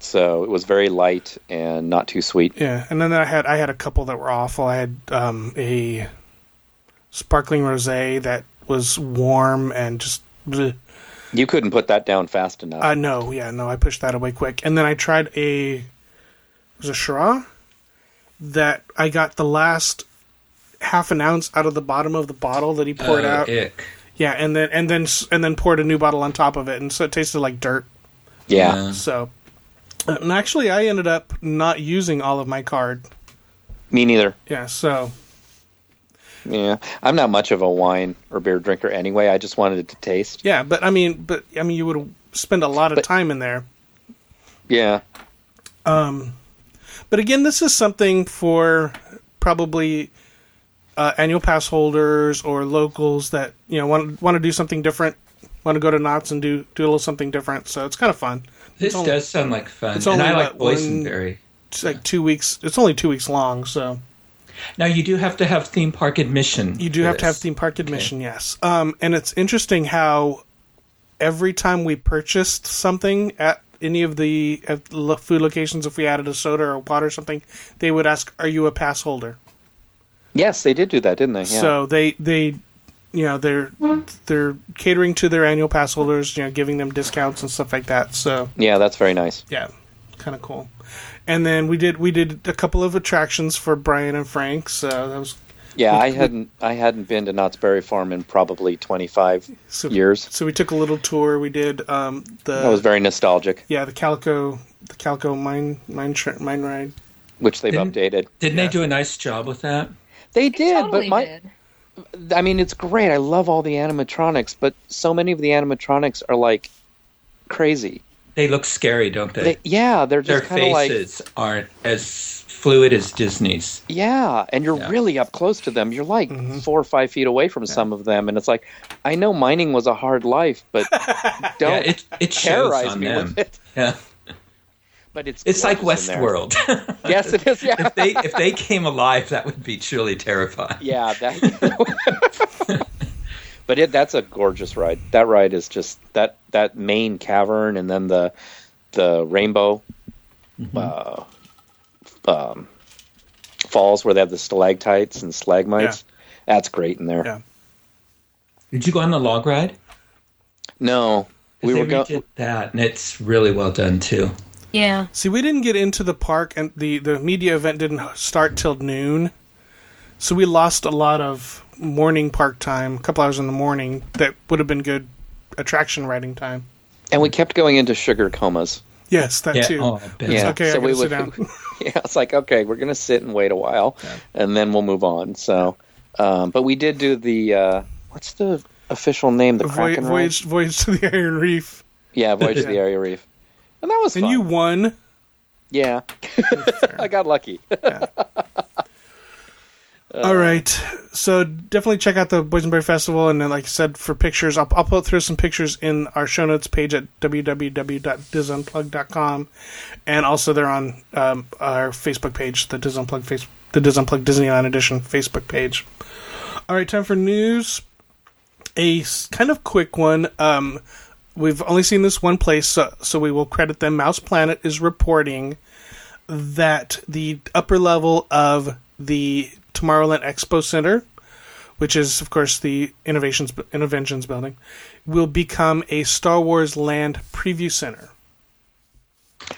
So it was very light and not too sweet. Yeah, and then I had I had a couple that were awful. I had um, a sparkling rosé that was warm and just. bleh. You couldn't put that down fast enough. Uh, no, yeah, no, I pushed that away quick. And then I tried a was a Shiraz that I got the last half an ounce out of the bottom of the bottle that he poured Oh, out. ick. Yeah, and then and then and then poured a new bottle on top of it, and so it tasted like dirt. yeah. So, uh, and actually, I ended up not using all of my card. me neither. Yeah, so Yeah, I'm not much of a wine or beer drinker anyway. I just wanted it to taste. yeah, but I mean, but I mean, you would spend a lot of But- time in there. Yeah, Um, But again, this is something for probably uh, annual pass holders or locals that you know want want to do something different, want to go to Knott's and do do a little something different. So it's kind of fun. This only- does sound like fun, it's and only, I like what, one- boysenberry. It's like two weeks. It's only two weeks long, so Now you do have to have theme park admission. you do for have to have theme park admission. Yes, um, and it's interesting how every time we purchased something at any of the food locations, if we added a soda or water or something, they would ask, "Are you a pass holder?" yes, they did do that, didn't they? Yeah. So they they you know they're they're catering to their annual pass holders, you know, giving them discounts and stuff like that. So yeah, that's very nice. yeah, kind of cool. And then we did we did a couple of attractions for Brian and Frank. So that was Yeah, I hadn't I hadn't been to Knott's Berry Farm in probably 25 so, years. So we took a little tour. We did um, the That was very nostalgic, yeah the Calico the Calico mine mine tra- mine ride. which they've Didn't- updated. Didn't Yeah. they do a nice job with that? They did, totally but my did. I mean, it's great. I love all the animatronics, but so many of the animatronics are like crazy. They look scary, don't they? They, yeah, they're Their just kind of like faces aren't as fluid as Disney's. yeah, and you're Yeah. really up close to them. You're like mm-hmm. four or five feet away from some of them, and it's like I know mining was a hard life, but don't Yeah, it it shows terrorize on me them. with it. Yeah, But it's it's like gorgeous in there. Westworld. Yes, it is. Yeah, if they if they came alive, that would be truly terrifying. yeah. That, but it that's a gorgeous ride. That ride is just that that main cavern, and then the the rainbow uh, um, falls where they have the stalactites and stalagmites. That's great in there. Yeah. Did you go on the log ride? No, we they were going. redid that, and it's really well done too. Yeah. See, we didn't get into the park, and the the media event didn't start till noon, so we lost a lot of morning park time, a couple hours in the morning that would have been good attraction riding time. And we kept going into sugar comas. Yes, that Yeah. too. Oh, Yeah, okay, I so we gotta sit would. down. yeah, it's like okay, we're gonna sit and wait a while, and then we'll move on. So, um, but we did do the uh, what's the official name? The Voy- Kraken ride? voyage, voyage to the Iron Reef, Yeah, Voyage to the Iron Reef, and that was and fun. you won. Yeah, I got lucky. All right, so definitely check out the Boysenberry Festival, and then, like I said, for pictures, I'll, I'll put through some pictures in our show notes page at www.disunplugged.com, and also they're on um, our Facebook page, the DIS Unplugged face, the DIS Unplugged Disneyland Edition Facebook page. All right, time for news. A kind of quick one. Um, we've only seen this one place, so, so we will credit them. MousePlanet is reporting that the upper level of the Tomorrowland Expo Center, which is of course the Innovations Innovations building, will become a Star Wars Land preview center.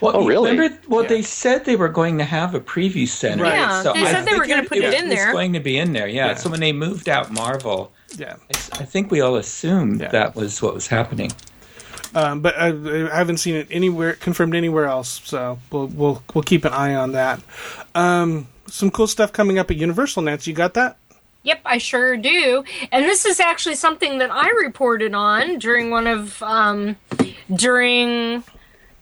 Well, Oh, really? Remember, well, Yeah. they said they were going to have a preview center. Right. Yeah, So they I said they were going to put it, in was there. going to be in there, yeah. Yeah. So when they moved out Marvel, Yeah. I, s- I think we all assumed Yeah. that was what was happening. Um, but I, I haven't seen it anywhere confirmed anywhere else, so we'll we'll we'll keep an eye on that. Um, some cool stuff coming up at Universal. Nancy, you got that? Yep, I sure do. And this is actually something that I reported on during one of um during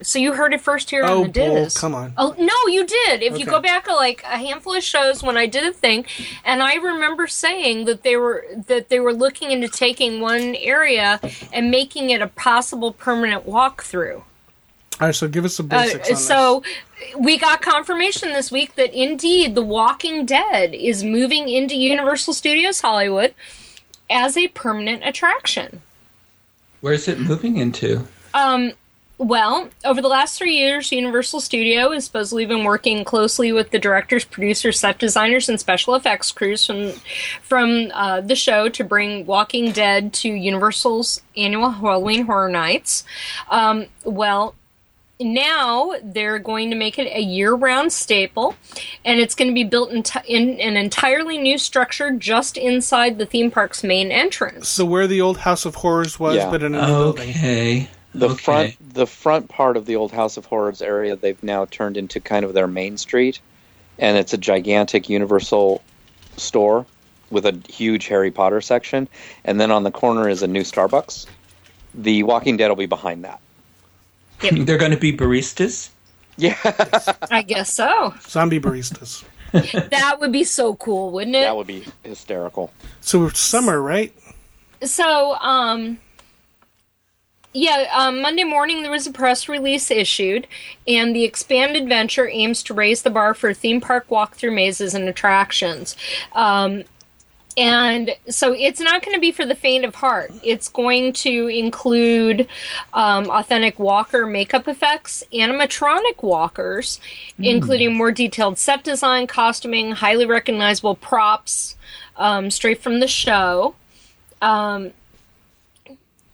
so you heard it first here Oh, on the DIS. come on. Oh no, you did. If you go back a, like a handful of shows when I did a thing, and I remember saying that they were that they were looking into taking one area and making it a possible permanent walkthrough. All right, so give us the Uh, basics. on so we got confirmation this week that indeed The Walking Dead is moving into Universal Studios Hollywood as a permanent attraction. Where's it moving into? Um, well, over the last three years, Universal Studio has supposedly been working closely with the directors, producers, set designers, and special effects crews from from uh, the show to bring Walking Dead to Universal's annual Halloween Horror Nights. Um, well, now they're going to make it a year-round staple, and it's going to be built in, in an entirely new structure just inside the theme park's main entrance. So where the old House of Horrors was, Yeah. but in a new building. Okay. The Okay. front the front part of the old House of Horrors area they've now turned into kind of their main street, and it's a gigantic Universal store with a huge Harry Potter section, and then on the corner is a new Starbucks. The Walking Dead will be behind that. They're going to be baristas? Yeah, I guess so. Zombie baristas. That would be so cool, wouldn't it? that would be hysterical. So it's summer, right? So, um, yeah, um, Monday morning there was a press release issued, and the expanded venture aims to raise the bar for theme park walkthrough mazes and attractions. Um, and so it's not going to be for the faint of heart. It's going to include um, authentic walker makeup effects, animatronic walkers, including more detailed set design, costuming, highly recognizable props um, straight from the show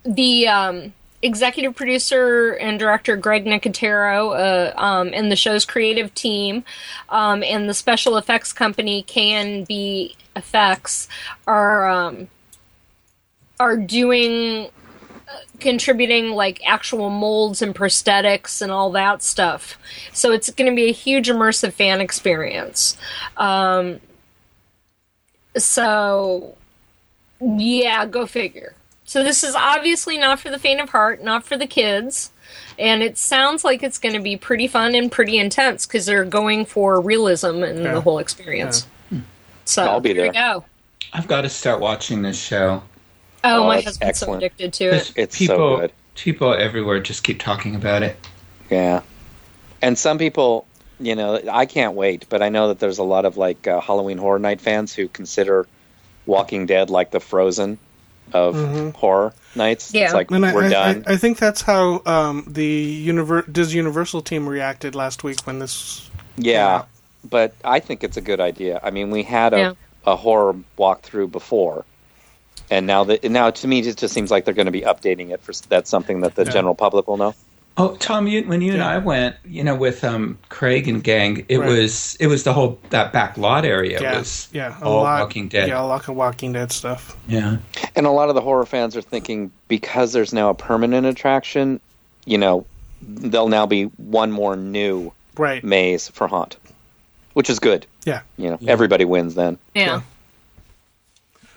the um, executive producer and director Greg Nicotero uh, um, and the show's creative team um, and the special effects company KNB Effects are um, are doing uh, contributing like actual molds and prosthetics and all that stuff. So it's going to be a huge immersive fan experience. Um, so yeah, go figure. So this is obviously not for the faint of heart, not for the kids. And it sounds like it's going to be pretty fun and pretty intense because they're going for realism in Yeah. the whole experience. So I'll be here we there. go. I've got to start watching this show. Oh, Oh, my that's husband's so addicted to it. It's people, so good. People everywhere just keep talking about it. Yeah, and some people, you know, I can't wait, but I know that there's a lot of like uh, Halloween Horror Night fans who consider Walking Dead like the Frozen of horror nights. Yeah. It's like And I, we're I, done. I, I think that's how um, the Univer- Disney Universal team reacted last week when this. Yeah, but I think it's a good idea. I mean, we had a, Yeah. a horror walkthrough before, and now that now to me it just seems like they're going to be updating it for that's something that the Yeah. general public will know. Oh, Tom, you, when you and I went, you know, with um, Craig and gang, it Right. was it was the whole that back lot area Yeah, was yeah, a all lot, Walking Dead. Yeah, a lot of Walking Dead stuff. Yeah. And a lot of the horror fans are thinking because there's now a permanent attraction, you know, there'll now be one more new Right. maze for Haunt, which is good. Yeah. You know, everybody wins then. Yeah.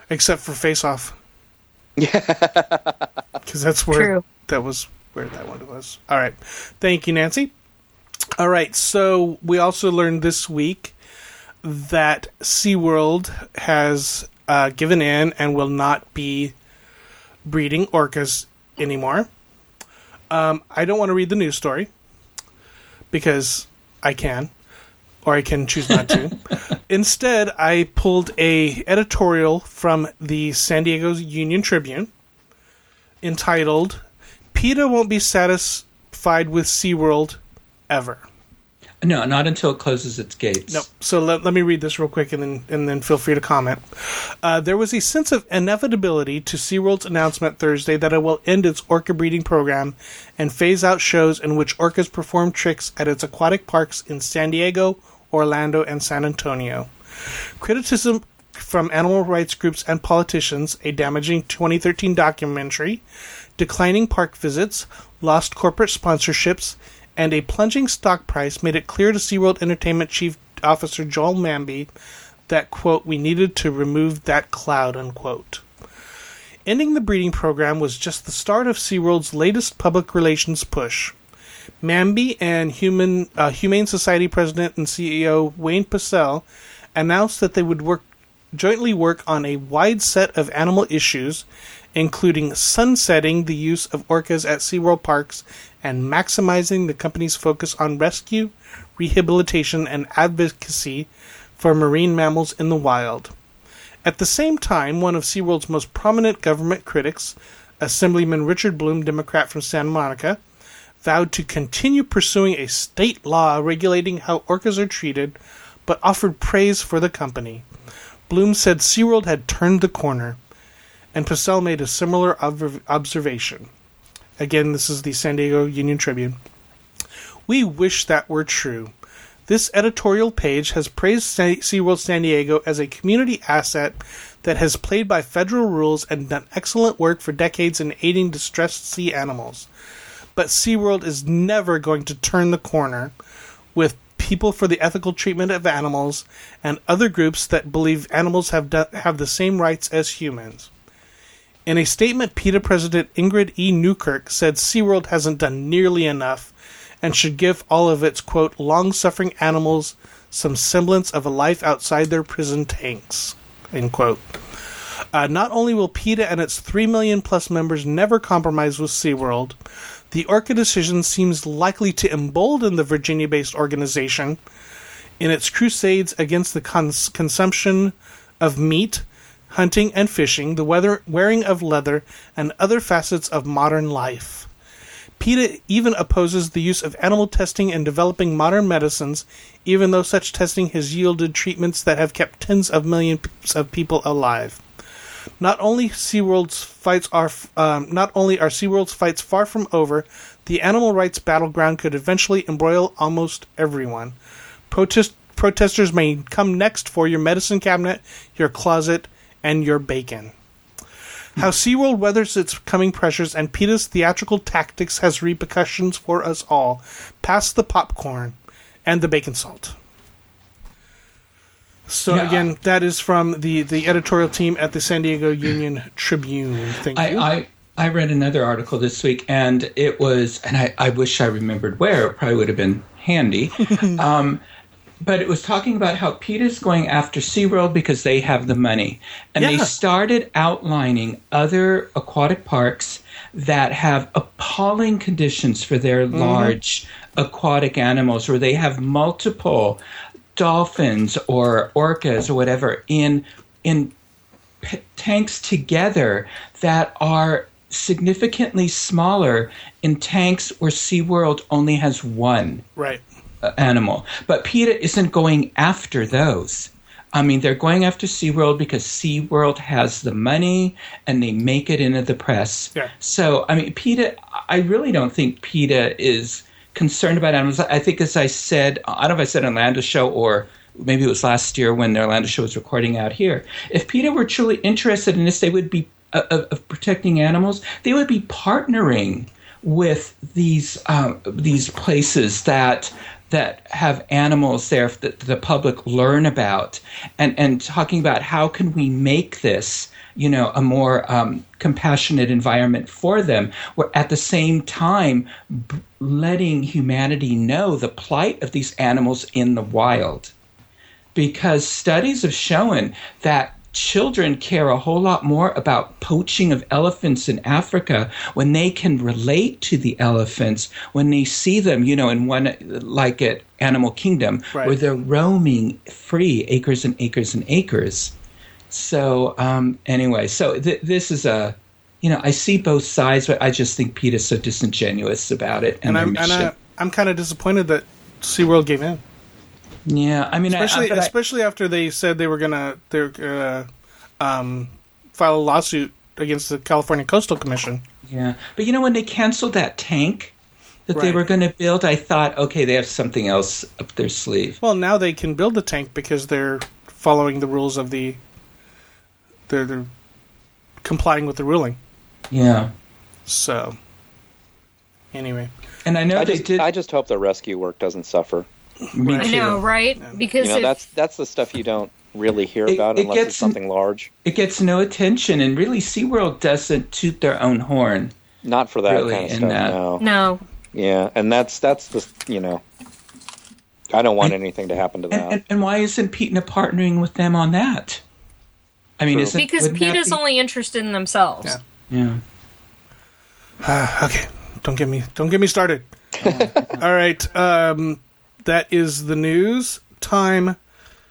Except for Face Off. Yeah. Because that's where True. that was where that one was. All right. Thank you, Nancy. All right. So we also learned this week that SeaWorld has uh, given in and will not be breeding orcas anymore. Um, I don't want to read the news story because I can, or I can choose not to. Instead, I pulled a editorial from the San Diego Union Tribune entitled "PETA won't be satisfied with SeaWorld ever." No, not until it closes its gates. Nope. So let, let me read this real quick and then and then feel free to comment. Uh, there was a sense of inevitability to SeaWorld's announcement Thursday that it will end its orca breeding program and phase out shows in which orcas perform tricks at its aquatic parks in San Diego, Orlando, and San Antonio. Criticism from animal rights groups and politicians, a damaging 2013 documentary, declining park visits, lost corporate sponsorships, and a plunging stock price made it clear to SeaWorld Entertainment Chief Officer Joel Manby that, quote, we needed to remove that cloud, unquote. Ending the breeding program was just the start of SeaWorld's latest public relations push. Manby and Human uh, Humane Society President and CEO Wayne Pacelle announced that they would work jointly work on a wide set of animal issues, including sunsetting the use of orcas at SeaWorld parks and maximizing the company's focus on rescue, rehabilitation, and advocacy for marine mammals in the wild. At the same time, one of SeaWorld's most prominent government critics, Assemblyman Richard Bloom, Democrat from Santa Monica, vowed to continue pursuing a state law regulating how orcas are treated, but offered praise for the company. Bloom said SeaWorld had turned the corner, and Pacelle made a similar ob- observation. Again, this is the San Diego Union Tribune. We wish that were true. This editorial page has praised SeaWorld San Diego as a community asset that has played by federal rules and done excellent work for decades in aiding distressed sea animals. But SeaWorld is never going to turn the corner with people for the ethical treatment of animals and other groups that believe animals have, have the same rights as humans. In a statement, PETA President Ingrid E. Newkirk said SeaWorld hasn't done nearly enough and should give all of its, quote, long suffering animals some semblance of a life outside their prison tanks, end quote. Uh, not only will PETA and its 3 million plus members never compromise with SeaWorld, the Orca decision seems likely to embolden the Virginia based organization in its crusades against the cons- consumption of meat hunting and fishing, the weather, wearing of leather, and other facets of modern life. PETA even opposes the use of animal testing in developing modern medicines, even though such testing has yielded treatments that have kept tens of millions of people alive. Not only SeaWorld's fights are um, not only are SeaWorld's fights far from over, the animal rights battleground could eventually embroil almost everyone. Protest, protesters may come next for your medicine cabinet, your closet, and your bacon. How SeaWorld weathers its coming pressures and PETA's theatrical tactics has repercussions for us all, past the popcorn and the bacon salt. So yeah. again, that is from the, the editorial team at the San Diego Union Tribune. Thank I, you. I, I read another article this week, and it was, and I, I wish I remembered where. It probably would have been handy. um, but it was talking about how PETA's going after SeaWorld because they have the money. And yeah. they started outlining other aquatic parks that have appalling conditions for their mm-hmm. large aquatic animals, where they have multiple dolphins or orcas or whatever in in p- tanks together that are significantly smaller in tanks where SeaWorld only has one. Right animal. But PETA isn't going after those. I mean, they're going after SeaWorld because SeaWorld has the money and they make it into the press. Yeah. So, I mean, PETA, I really don't think PETA is concerned about animals. I think, as I said, I don't know if I said on Orlando show or maybe it was last year when the Orlando show was recording out here. If PETA were truly interested in this, they would be uh, of, of protecting animals. They would be partnering with these uh, these places that that have animals there that the public learn about and, and talking about how can we make this you know a more um, compassionate environment for them We're at the same time b- letting humanity know the plight of these animals in the wild because studies have shown that children care a whole lot more about poaching of elephants in Africa when they can relate to the elephants, when they see them, you know, in one, like at Animal Kingdom, right. where they're roaming free acres and acres and acres. So, um, anyway, so th- this is a, you know, I see both sides, but I just think PETA is so disingenuous about it. And, and I'm, and I, I'm kind of disappointed that SeaWorld gave in. Yeah, I mean, Especially, but I- especially after they said they were gonna they're gonna um, file a lawsuit against the California Coastal Commission. Yeah, but you know when they canceled that tank that they were going to build, I thought, okay, they have something else up their sleeve. Well, now they can build the tank because they're following the rules of the. They're, they're complying with the ruling. Yeah, So, anyway, and I know I they just, did. I just hope the rescue work doesn't suffer. me I too. know, right? Because You know, if, that's that's the stuff you don't really hear It- about it unless gets it's something large. It gets no attention, and really, SeaWorld doesn't toot their own horn. Not for that Really, kind of stuff. that- No. no, Yeah, and that's that's the you know. I don't want anything to happen to And, that. and, and why isn't PETA partnering with them on that? I mean, True. isn't because wouldn't PETA's be- only interested in themselves. Yeah. Yeah. okay, don't get me don't get me started. All right, um, that is the news. Time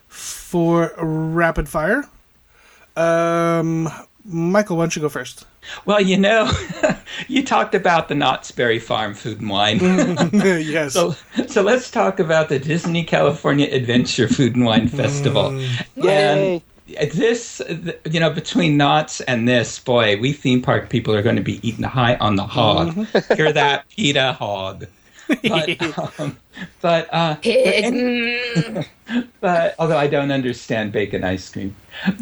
for rapid fire. Um, Michael, why don't you go first? Well, you know, you talked about the Knott's Berry Farm Food and Wine. yes. So, so let's talk about the Disney California Adventure Food and Wine Festival. Yay! And this, you know, between Knott's and this, boy, we theme park people are going to be eating high on the hog. Hear that, PETA hog. But, um, but, uh, Pig. but, but although I don't understand bacon ice cream,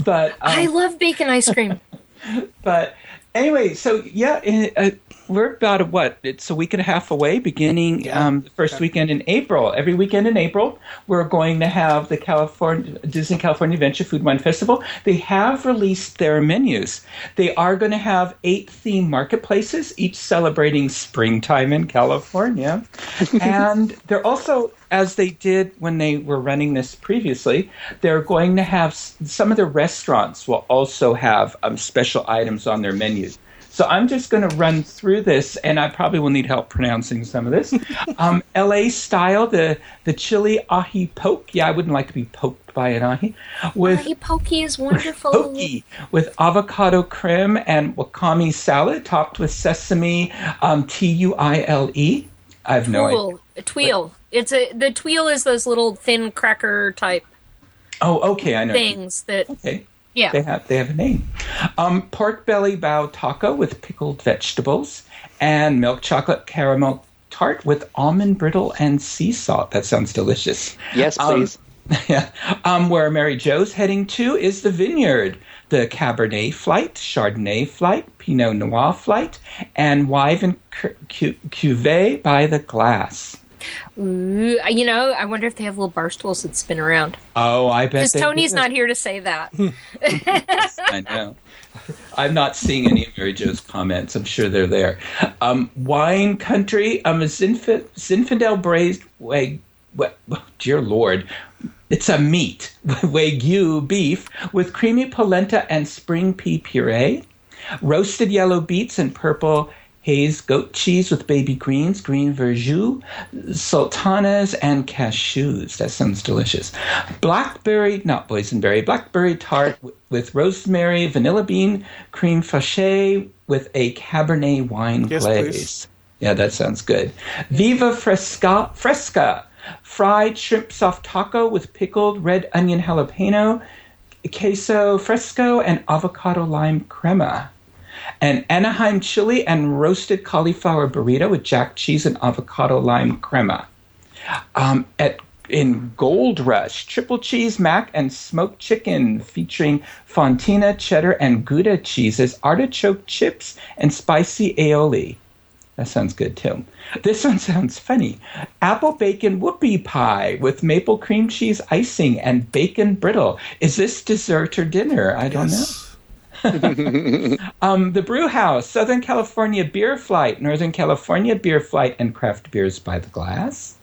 but um, I love bacon ice cream. but anyway, so yeah, it, uh, we're about a, what? It's a week and a half away, beginning Yeah. um, the first weekend in April. Every weekend in April, we're going to have the California Disney California Adventure Food Wine Festival. They have released their menus. They are going to have eight theme marketplaces, each celebrating springtime in California, and they're also. As they did when they were running this previously, they're going to have some of the restaurants will also have um, special items on their menus. So I'm just going to run through this, and I probably will need help pronouncing some of this. um, L.A. style, the the chili ahi poke. Yeah, I wouldn't like to be poked by an ahi. With Ahi pokey is wonderful. Poke with avocado creme and wakame salad topped with sesame um, T U I L E. I have no idea. Tweel. A tweel. It's a the tweel is those little thin cracker type Oh, okay, I know. things that Okay. Yeah. They have they have a name. Um, pork belly bao taco with pickled vegetables and milk chocolate caramel tart with almond brittle and sea salt. That sounds delicious. Yes, Um, please. yeah. Um, where Mary Jo's heading to is the vineyard, the Cabernet flight, Chardonnay flight, Pinot Noir flight, and Wyvern Cu- Cu- Cuvée by the glass. Ooh, you know, I wonder if they have little bar stools that spin around. Oh, I bet Because Tony's do. not here to say that. I know. I'm not seeing any of Mary Jo's comments. I'm sure they're there. Um, wine country. Um, a Zinf- Zinfandel braised wag. What, dear Lord, it's a meat wagyu beef with creamy polenta and spring pea puree, roasted yellow beets and purple haze goat cheese with baby greens, green verjus, sultanas, and cashews. That sounds delicious. Blackberry, not boysenberry, blackberry tart with rosemary, vanilla bean, cream fraiche with a Cabernet wine Yes, glaze. please. Yeah, that sounds good. Viva Fresca, Fresca, fried shrimp soft taco with pickled red onion jalapeno, queso fresco, and avocado lime crema. An Anaheim chili and roasted cauliflower burrito with jack cheese and avocado lime crema. Um, at in Gold Rush, triple cheese mac and smoked chicken featuring fontina, cheddar, and Gouda cheeses, artichoke chips, and spicy aioli. That sounds good too. This one sounds funny. Apple bacon whoopie pie with maple cream cheese icing and bacon brittle. Is this dessert or dinner? I don't know. Um, the Brew House, Southern California Beer Flight, Northern California Beer Flight, and craft beers by the glass.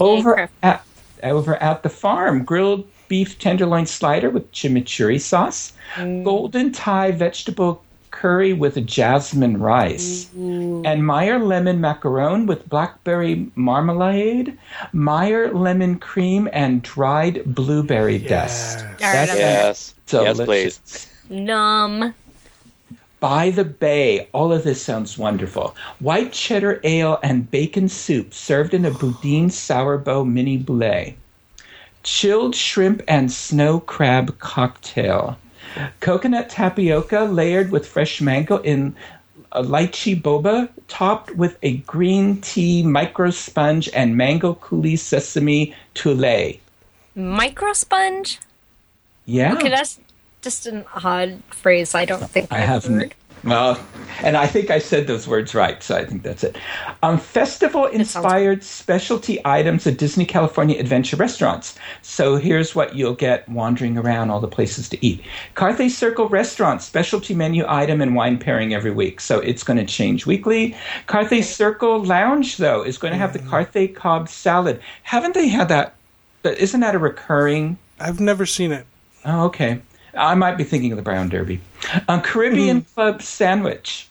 Over at over at the farm, grilled beef tenderloin slider with chimichurri sauce, golden Thai vegetable curry with jasmine rice, and Meyer lemon macaron with blackberry marmalade, Meyer lemon cream, and dried blueberry dust. Yes. All right, That I'm- Yes. sounds yes, delicious. please. Numb. By the Bay. All of this sounds wonderful. White cheddar ale and bacon soup served in a boudin sourdough mini boulet. Chilled shrimp and snow crab cocktail. Coconut tapioca layered with fresh mango in a lychee boba, topped with a green tea micro sponge and mango coulis sesame toulé. Micro sponge? Yeah. Okay, that's just an odd phrase. I don't think I I've haven't. heard. Well, and I think I said those words right, so I think that's it. Um, festival inspired specialty items at Disney California Adventure restaurants. So here's what you'll get wandering around all the places to eat. Carthay Circle Restaurant, specialty menu item and wine pairing every week. So it's going to change weekly. Carthay Circle Lounge, though, is going to have the Carthay Cobb salad. Haven't they had that? But isn't that a recurring? I've never seen it. Oh, okay. I might be thinking of the Brown Derby. Um, Caribbean Club Sandwich.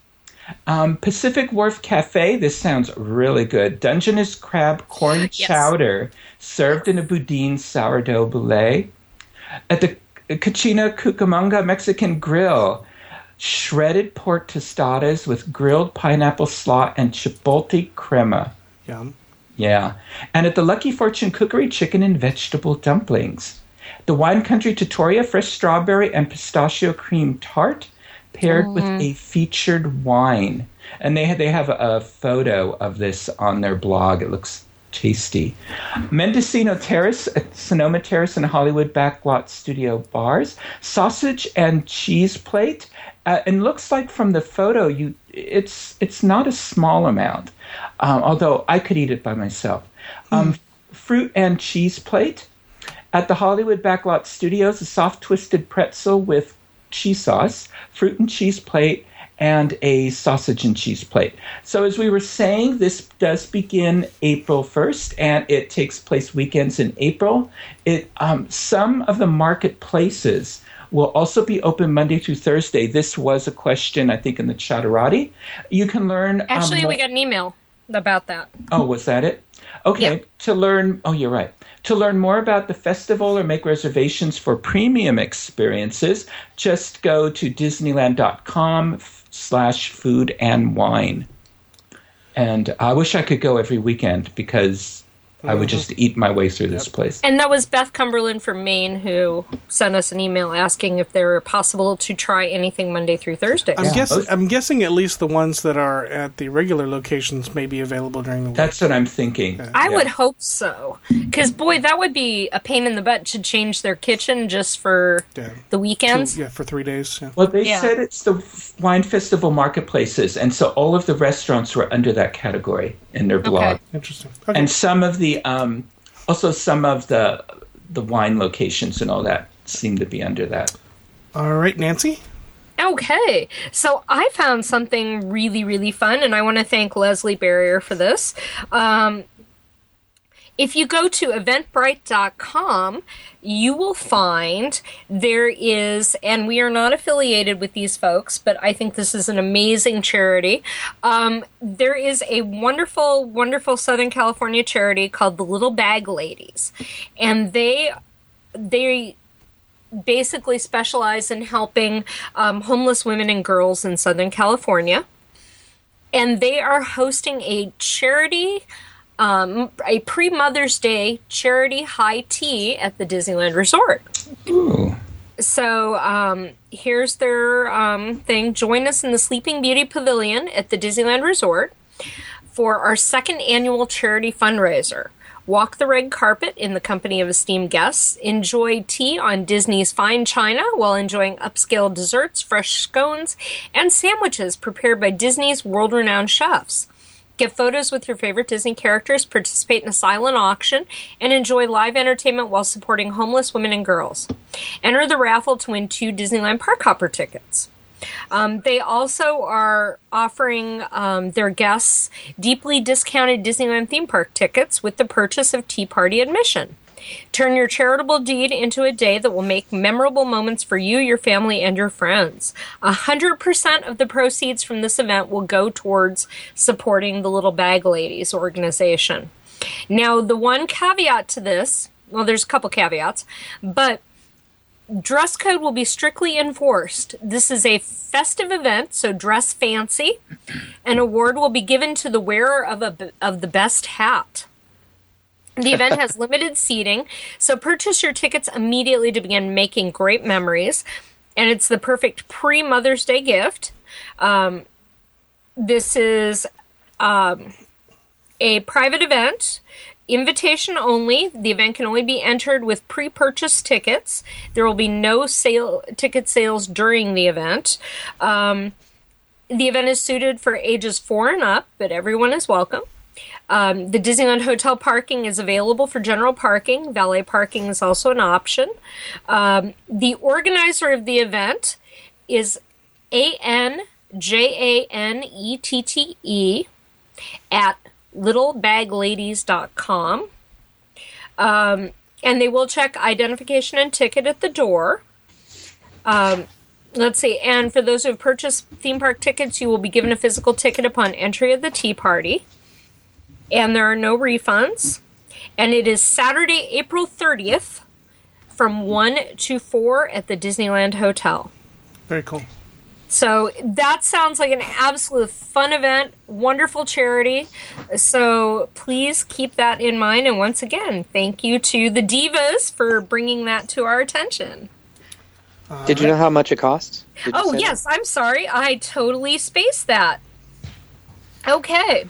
Um, Pacific Wharf Cafe. This sounds really good. Dungeness crab corn Yes. chowder served in a boudin sourdough boulet. At the Cocina Cucamonga Mexican Grill. Shredded pork tostadas with grilled pineapple slaw and chipotle crema. Yum. Yeah. And at the Lucky Fortune Cookery, chicken and vegetable dumplings. The Wine Country Trattoria, fresh strawberry and pistachio cream tart paired with a featured wine. And they, they have a photo of this on their blog. It looks tasty. Mendocino Terrace at Sonoma Terrace and Hollywood Backlot Studio Bars. Sausage and cheese plate. Uh, and looks like from the photo, you it's it's not a small amount, um, although I could eat it by myself. Um, fruit and cheese plate. At the Hollywood Backlot Studios, a soft twisted pretzel with cheese sauce, fruit and cheese plate, and a sausage and cheese plate. So, as we were saying, this does begin April 1st and it takes place weekends in April. It um, Some of the marketplaces will also be open Monday through Thursday. This was a question, I think, in the Chatterati. You can learn. um, Actually, mo- we got an email about that. Oh, was that it? Okay. Yeah. To learn, oh, you're right. To learn more about the festival or make reservations for premium experiences, just go to disneyland.com slash food and wine. And I wish I could go every weekend because I would just mm-hmm. eat my way through this place. And that was Beth Cumberland from Maine who sent us an email asking if they were possible to try anything Monday through Thursday. I'm Yeah. guessing. I'm guessing at least the ones that are at the regular locations may be available during the week. That's what I'm thinking. I Yeah. would hope so. Because, boy, that would be a pain in the butt to change their kitchen just for Yeah. the weekends. yeah, for three days. Yeah. Well, they Yeah. said it's the wine festival marketplaces, and so all of the restaurants were under that category in their blog. Okay. Interesting. Okay. and some of the um, also some of the the wine locations and all that seem to be under that. All right, Nancy. Okay, so I found something really, really fun, and I want to thank Leslie Barrier for this. Um, if you go to eventbrite.com, you will find there is, and we are not affiliated with these folks, but I think this is an amazing charity. Um, there is a wonderful, wonderful Southern California charity called the Little Bag Ladies, and they they basically specialize in helping um, homeless women and girls in Southern California. And they are hosting a charity, um, a pre Mother's Day charity high tea at the Disneyland Resort. Ooh. So um, here's their um, thing. Join us in the Sleeping Beauty Pavilion at the Disneyland Resort for our second annual charity fundraiser. Walk the red carpet in the company of esteemed guests. Enjoy tea on Disney's fine china while enjoying upscale desserts, fresh scones, and sandwiches prepared by Disney's world renowned chefs. Get photos with your favorite Disney characters, participate in a silent auction, and enjoy live entertainment while supporting homeless women and girls. Enter the raffle to win two Disneyland Park Hopper tickets. Um, they also are offering um, their guests deeply discounted Disneyland theme park tickets with the purchase of Tea Party admission. Turn your charitable deed into a day that will make memorable moments for you, your family, and your friends. 100% of the proceeds from this event will go towards supporting the Little Bag Ladies organization. Now, the one caveat to this, well, there's a couple caveats, but dress code will be strictly enforced. This is a festive event, so dress fancy. An award will be given to the wearer of a of the best hat. The event has limited seating, so purchase your tickets immediately to begin making great memories. And it's the perfect pre Mother's Day gift. Um, this is um, a private event, invitation only. The event can only be entered with pre purchased tickets. There will be no sale ticket sales during the event. Um, the event is suited for ages four and up, but everyone is welcome. Um, the Disneyland Hotel parking is available for general parking. Valet parking is also an option. Um, the organizer of the event is A N J A N E T T E at littlebagladies.com. Um, and they will check identification and ticket at the door. Um, let's see. And for those who have purchased theme park tickets, you will be given a physical ticket upon entry of the tea party and there are no refunds. And it is Saturday, April 30th from 1 to 4 at the Disneyland Hotel. Very cool. So that sounds like an absolute fun event, wonderful charity. So please keep that in mind. And once again, thank you to the Divas for bringing that to our attention. Uh, Did you know how much it costs? Oh, yes. That? I'm sorry. I totally spaced that. Okay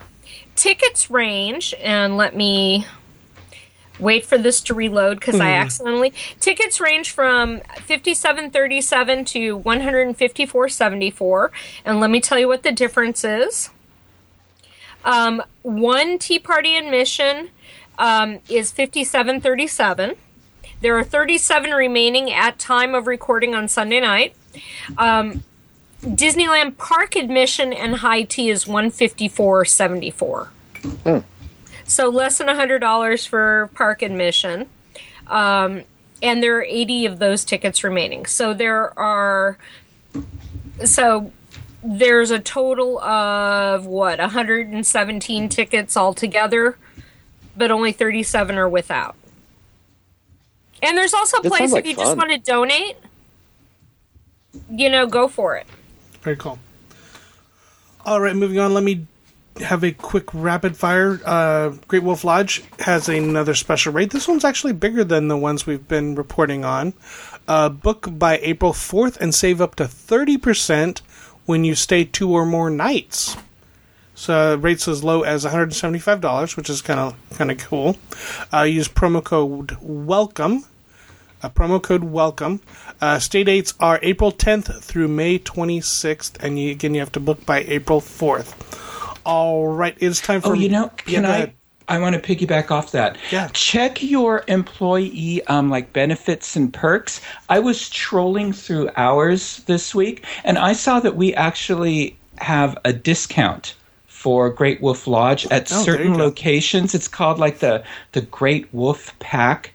tickets range, and let me wait for this to reload because I hmm. accidentally tickets range from 5737 to 154.74 and let me tell you what the difference is. Um, one tea party admission um, is 5737 there are 37 remaining at time of recording on sunday night. Um, Disneyland Park admission and high tea is one fifty four seventy four. Hmm. So less than hundred dollars for park admission, um, and there are eighty of those tickets remaining. So there are, so there's a total of what 117 tickets altogether, but only 37 are without. And there's also a place like if you fun. just want to donate, you know, go for it. Very cool. All right, moving on. Let me have a quick rapid fire. Uh, Great Wolf Lodge has another special rate. This one's actually bigger than the ones we've been reporting on. Uh, book by April 4th and save up to 30% when you stay two or more nights. So rates as low as $175, which is kind of kind of cool. Uh, use promo code WELCOME a promo code welcome. Uh, stay dates are April 10th through May 26th, and you, again, you have to book by April 4th. All right, it's time for. Oh, you know, can yeah, I? I want to piggyback off that. Yeah. Check your employee um, like benefits and perks. I was trolling through ours this week, and I saw that we actually have a discount for Great Wolf Lodge at oh, certain locations. It's called like the the Great Wolf Pack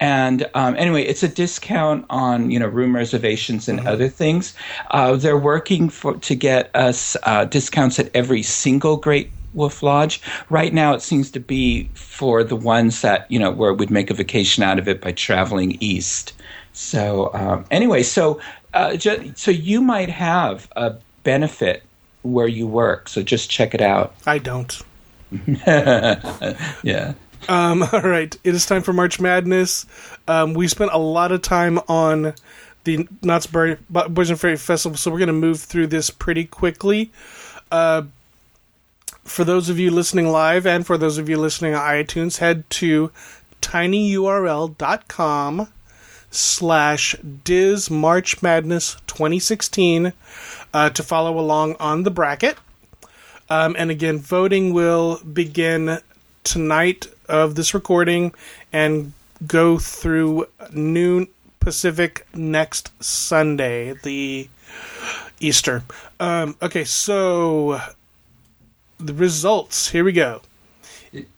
and um, anyway, it's a discount on you know room reservations and mm-hmm. other things. Uh, they're working for to get us uh, discounts at every single Great Wolf Lodge. Right now, it seems to be for the ones that you know where we'd make a vacation out of it by traveling east. So um, anyway, so uh, ju- so you might have a benefit where you work. So just check it out. I don't. yeah. Um, all right, it is time for March Madness. Um, we spent a lot of time on the Knott's Berry Boysenberry Festival, so we're going to move through this pretty quickly. Uh, for those of you listening live and for those of you listening on iTunes, head to tinyurl.com slash DIS March Madness 2016 uh, to follow along on the bracket. Um, and again, voting will begin tonight of this recording and go through noon Pacific next Sunday, the Easter. Um, okay, so the results. Here we go. It,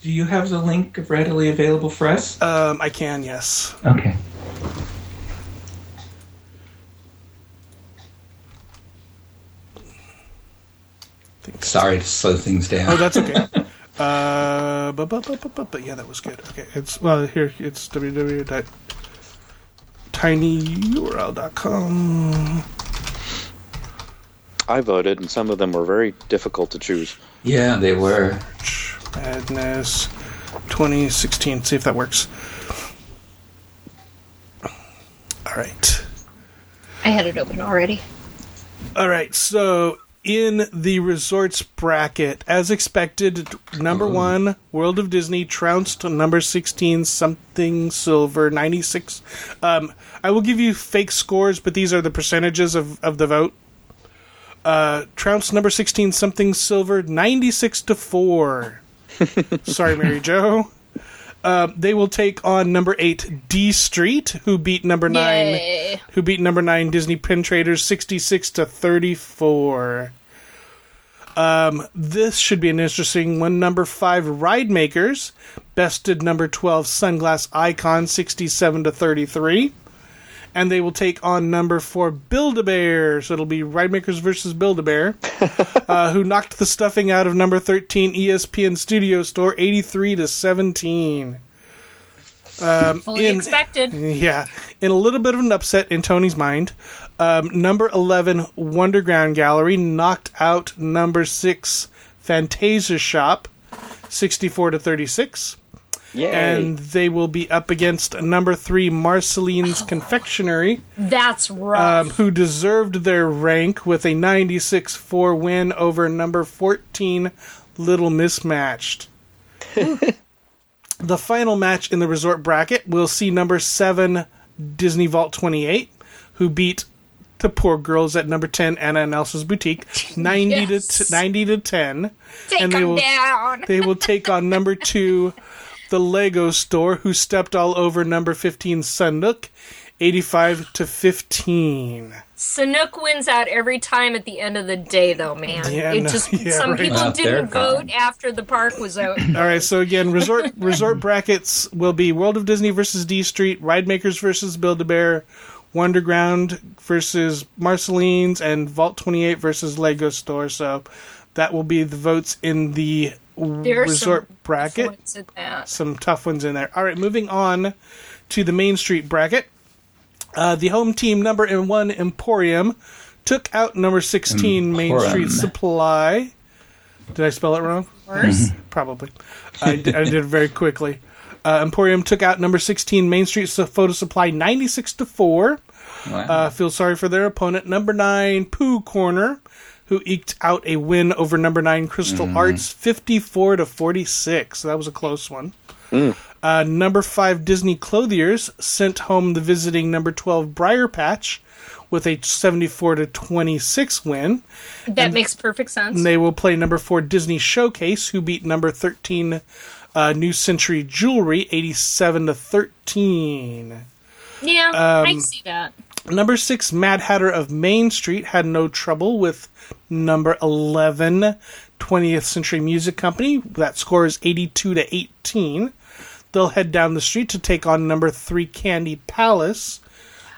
do you have the link readily available for us? Um, I can, yes. Okay. Sorry to slow things down. Oh, that's okay. Uh, but, but, but, but, but, yeah, that was good. Okay, it's well here. It's www.tinyurl.com. I voted, and some of them were very difficult to choose. Yeah, they were. Madness 2016. See if that works. All right. I had it open already. All right. So in the resorts bracket, as expected, number one, World of Disney trounced number 16, something silver, 96. Um, I will give you fake scores, but these are the percentages of, of the vote. Uh, trounced number 16, something silver, 96 to 4. Sorry, Mary Jo. Uh, they will take on number eight D Street, who beat number nine, Yay. who beat number nine Disney Pin Traders sixty six to thirty four. Um, this should be an interesting one. Number five Ride Makers bested number twelve Sunglass Icon sixty seven to thirty three. And they will take on number four Build a Bear. So it'll be Ride Makers versus Build a Bear, uh, who knocked the stuffing out of number thirteen ESPN Studio Store eighty three to seventeen. Fully in- expected. Yeah, in a little bit of an upset in Tony's mind, um, number 11, Wonderground Gallery, knocked out number 6, Fantasia Shop, 64 to 36. Yay! And they will be up against number 3, Marceline's Confectionery, That's rough. um, who deserved their rank with a 96 4 win over number 14, Little Mismatched. the final match in the resort bracket will see number 7, Disney Vault 28, who beat the poor girls at number 10, Anna and Elsa's Boutique, 90, Yes. to, t- 90 to 10. Take and they will- down. They will take on number 2, the Lego store, who stepped all over number 15, Sanuk, 85 to 15. Sanuk wins out every time at the end of the day, though, man. Yeah, it no, just yeah, some right. people Well, didn't vote gone. after the park was out. All right, so again, resort resort brackets will be World of Disney versus D Street, Ride Makers versus Build a Bear, Wonderground versus Marceline's, and Vault Twenty Eight versus Lego Store. So that will be the votes in the w- resort some bracket. points at that. Some tough ones in there. All right, moving on to the Main Street bracket. Uh, the home team number in one Emporium took out number sixteen Main Street Supply. Did I spell it wrong? Worse. Probably. I, d- I did it very quickly. Uh, Emporium took out number 16 Main Street Su- Photo Supply 96 to 4. Wow. Uh, feel sorry for their opponent. Number 9 Pooh Corner, who eked out a win over number 9 Crystal Arts 54 to 46. So that was a close one. Uh, number 5 Disney Clothiers sent home the visiting number 12 Briar Patch with a 74 to 26 win. That makes perfect sense. And they will play number four Disney Showcase, who beat number thirteen uh, New Century Jewelry, eighty-seven to thirteen. yeah, um, I see that. Number six Mad Hatter of Main Street had no trouble with number 11 20th Century Music Company. That score is eighty-two to eighteen. They'll head down the street to take on number three Candy Palace,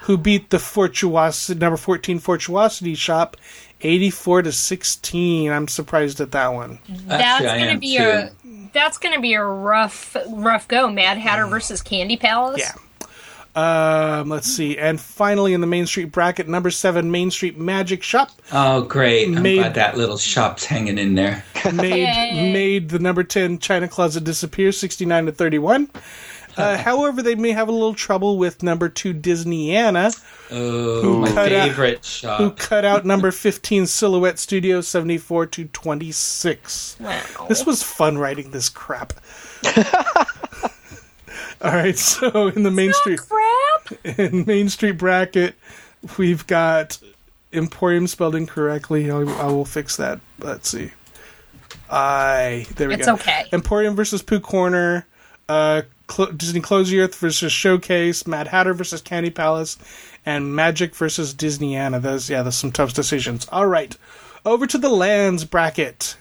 who beat the Fortuosity number fourteen Fortuosity Shop. 84 to 16. I'm surprised at that one. That's Actually, gonna be too. a that's gonna be a rough rough go. Mad Hatter mm. versus Candy Palace. Yeah. Um, let's see. And finally, in the Main Street bracket, number seven, Main Street Magic Shop oh, great. I'm made- glad that little shop's hanging in there. made Yay. made the number ten China Closet disappear, sixty nine to thirty one. Uh, however, they may have a little trouble with number two Disneyana, Oh, my cut out- favorite who cut out number fifteen Silhouette Studio seventy four to twenty six. Wow. This was fun writing this crap. All right, so in the Main Street crap. in Main Street bracket, we've got Emporium spelled incorrectly. I, I will fix that. Let's see. I there we It's go. okay. Emporium versus Pooh Corner. Uh, Clo- Disney Clothiers versus Showcase. Mad Hatter versus Candy Palace, and Magic versus Disneyana. Those yeah, those some tough decisions. All right, over to the lands bracket.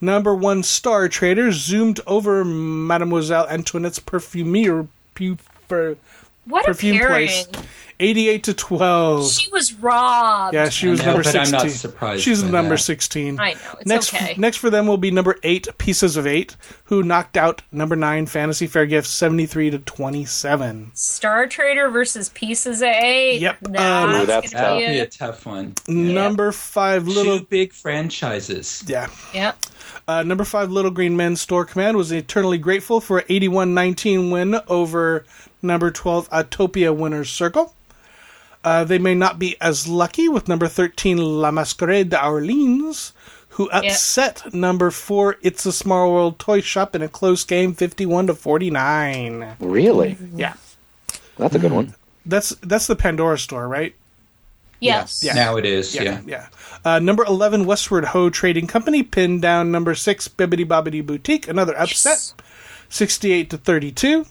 Number one Star Trader zoomed over Mademoiselle Antoinette's Perfumier. Pu- per- What a Perfume pairing. Place, 88 to 12. She was robbed. Yeah, she I was know, number but I'm 16. not surprised She's by number that. 16. I know, it's next, okay. Next for them will be number 8, Pieces of 8, who knocked out number 9, Fantasy Fair Gifts, 73 to 27. Star Trader versus Pieces of Eight. Yep, That's, um, Ooh, that's gonna That'll be be a- a tough one. Number 5, Little... Two big franchises. Yeah. yeah. Uh, number 5, Little Green Men Store Command was eternally grateful for an 81-19 win over number 12, Autopia Winner's Circle. Uh, they may not be as lucky with number 13, La Masquerade d'Orleans, who upset number 4, It's a Small World Toy Shop in a close game, 51 to 49. Really? Yeah. That's a good one. That's that's the Pandora store, right? Yes. Yeah. Now it is, yeah. Yeah. Uh, number 11, Westward Ho Trading Company, pinned down number 6, Bibbidi Bobbidi Boutique, another upset, 68 to 32.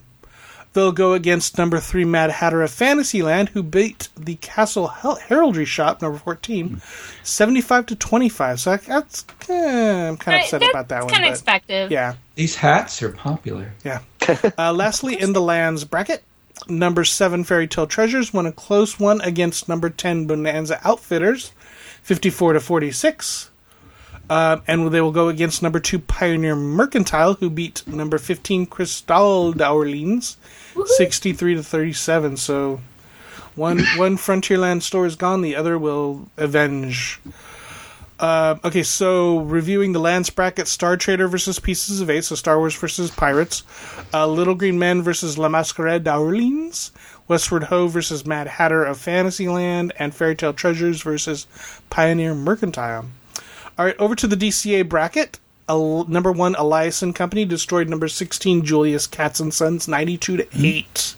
They'll go against number 3, Mad Hatter of Fantasyland, who beat the Castle Hel- Heraldry Shop, number 14, 75 to 25. So I, that's, eh, I'm kind of upset Right, about that that's one. kind of expected. yeah. These hats are popular. Yeah. Uh, lastly, in the lands bracket, number seven Fairy Tale Treasures won a close one against number ten Bonanza Outfitters, fifty-four to forty-six. Um, and they will go against number two Pioneer Mercantile, who beat number fifteen Cristal d'Orleans, sixty-three to thirty-seven. So one one Frontierland store is gone, the other will avenge. Uh, okay, so reviewing the lands bracket: Star Trader versus Pieces of Eight, so Star Wars versus Pirates. Uh, Little Green Men versus La Masquerade d'Orleans. Westward Ho versus Mad Hatter of Fantasyland, and Fairy Tale Treasures versus Pioneer Mercantile. All right, over to the DCA bracket. El- number one, Elias and Company destroyed number sixteen, Julius Katz and Sons, ninety-two to eight.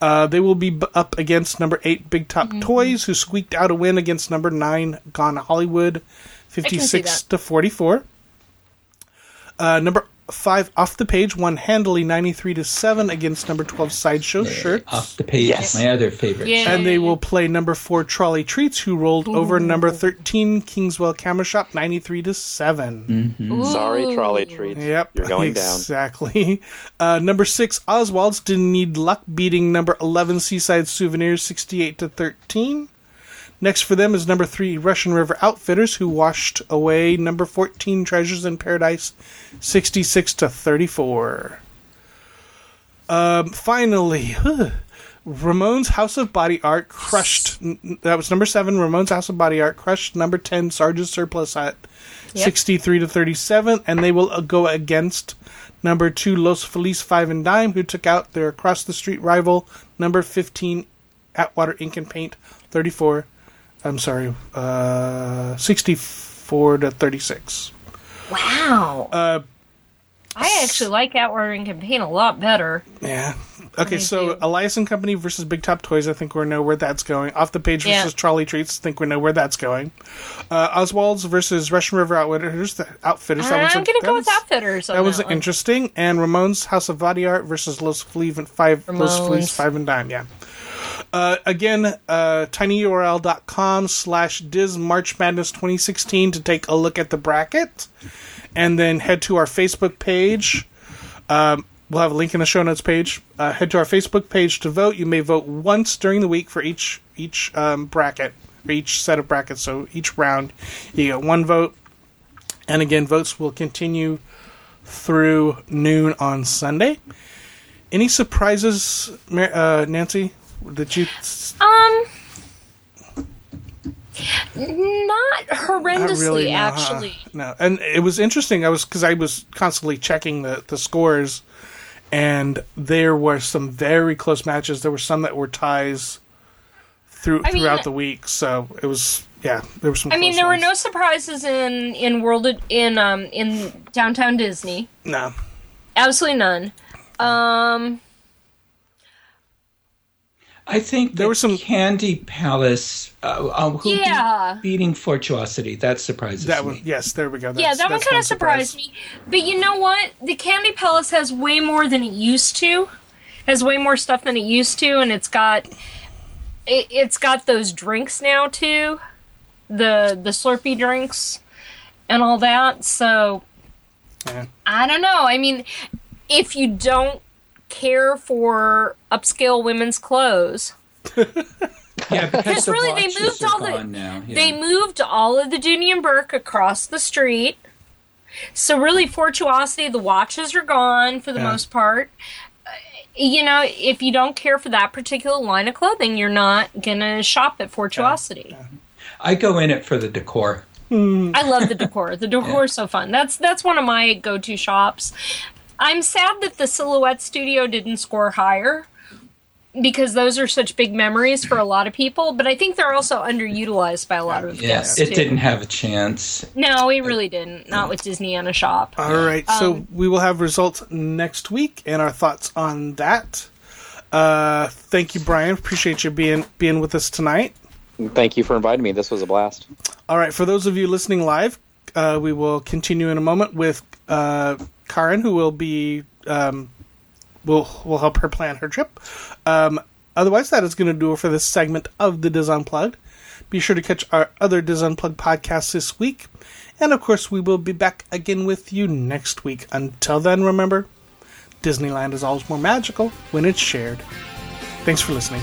Uh, they will be b- up against number eight, Big Top Toys, who squeaked out a win against number nine, Gone Hollywood, fifty-six to forty-four. Uh, number five, Off the Page, won handily, ninety-three to seven against number twelve, Sideshow Shirts. Off the page, Yes. my other favorite. Yeah. And they will play number four Trolley Treats, who rolled over number thirteen Kingswell Camera Shop ninety three to 7 Sorry, trolley treats. Yep, You're going down. exactly. Uh, number six Oswald's didn't need luck, beating number eleven Seaside Souvenirs sixty eight to thirteen. Next for them is number three Russian River Outfitters, who washed away number fourteen Treasures in Paradise sixty six to thirty four. Um, finally, Ramon's House of Body Art crushed. n- That was number seven. Ramon's House of Body Art crushed number ten Sarge's Surplus at Yep. sixty-three to thirty-seven, and they will uh, go against number two Los Feliz Five and Dime, who took out their across the street rival number fifteen Atwater Ink and Paint thirty-four. I'm sorry, uh, sixty-four to thirty-six. Wow. Uh, I actually like Atwater Ink and Paint a lot better. Yeah. Okay, so do. Elias and Company versus Big Top Toys. I think we know where that's going. Off the page Yeah. versus Trolley Treats. I think we know where that's going. Uh, Oswald's versus Russian River Outfitters. The Outfitters. That I'm going to go with was- Outfitters. That was interesting. And Ramon's House of Body Art versus Los and Five. Los. Feliz Five and Dime. Yeah. Uh, again, uh, tinyurl.com slash DIS March Madness 2016 to take a look at the bracket. And then head to our Facebook page. Um, we'll have a link in the show notes page. Uh, head to our Facebook page to vote. You may vote once during the week for each each um, bracket, or each set of brackets. So each round, you get one vote. And again, votes will continue through noon on Sunday. Any surprises, uh, Nancy? That you Um, not horrendously, Not really, no, huh? actually. No, and it was interesting. I was because I was constantly checking the the scores, and there were some very close matches. There were some that were ties through I mean- throughout the week. So it was yeah. There were some. I mean, there were no surprises in in World in um in Downtown Disney. no. Absolutely none. Um, I think There there was was some- some Candy Palace. Uh, uh, who beat- Yeah. beating Fortuosity. That surprises That me. yes, there we go. That's, yeah, that one kind of surprise. surprised me. But you know what? The Candy Palace has way more than it used to. Has way more stuff than it used to, and it's got it, it's got those drinks now too, the the Slurpee drinks, and all that. So Yeah. I don't know. I mean, if you don't care for upscale women's clothes. Yeah, because really, they moved all the- now. yeah. They moved all of the Dooney and Bourke across the street. So really, Fortuosity, the watches are gone for the Yeah. most part. Uh, You know, if you don't care for that particular line of clothing, you're not gonna shop at Fortuosity. I go in it for the decor. I love the decor. The decor is so fun. That's that's one of my go-to shops. I'm sad that the Silhouette Studio didn't score higher because those are such big memories for a lot of people. But I think they're also underutilized by a lot of Yeah, guests. it too. didn't have a chance. No, it really didn't. Not with Disney and a shop. All right, so Um, we will have results next week and our thoughts on that. Uh, thank you, Brian. Appreciate you being being with us tonight. Thank you for inviting me. This was a blast. All right, for those of you listening live, uh, we will continue in a moment with uh, Karen, who will be um, will will help her plan her trip. Um, otherwise, that is going to do it for this segment of the DIS Unplugged. Be sure to catch our other DIS Unplugged podcasts this week, and of course, we will be back again with you next week. Until then, remember, Disneyland is always more magical when it's shared. Thanks for listening.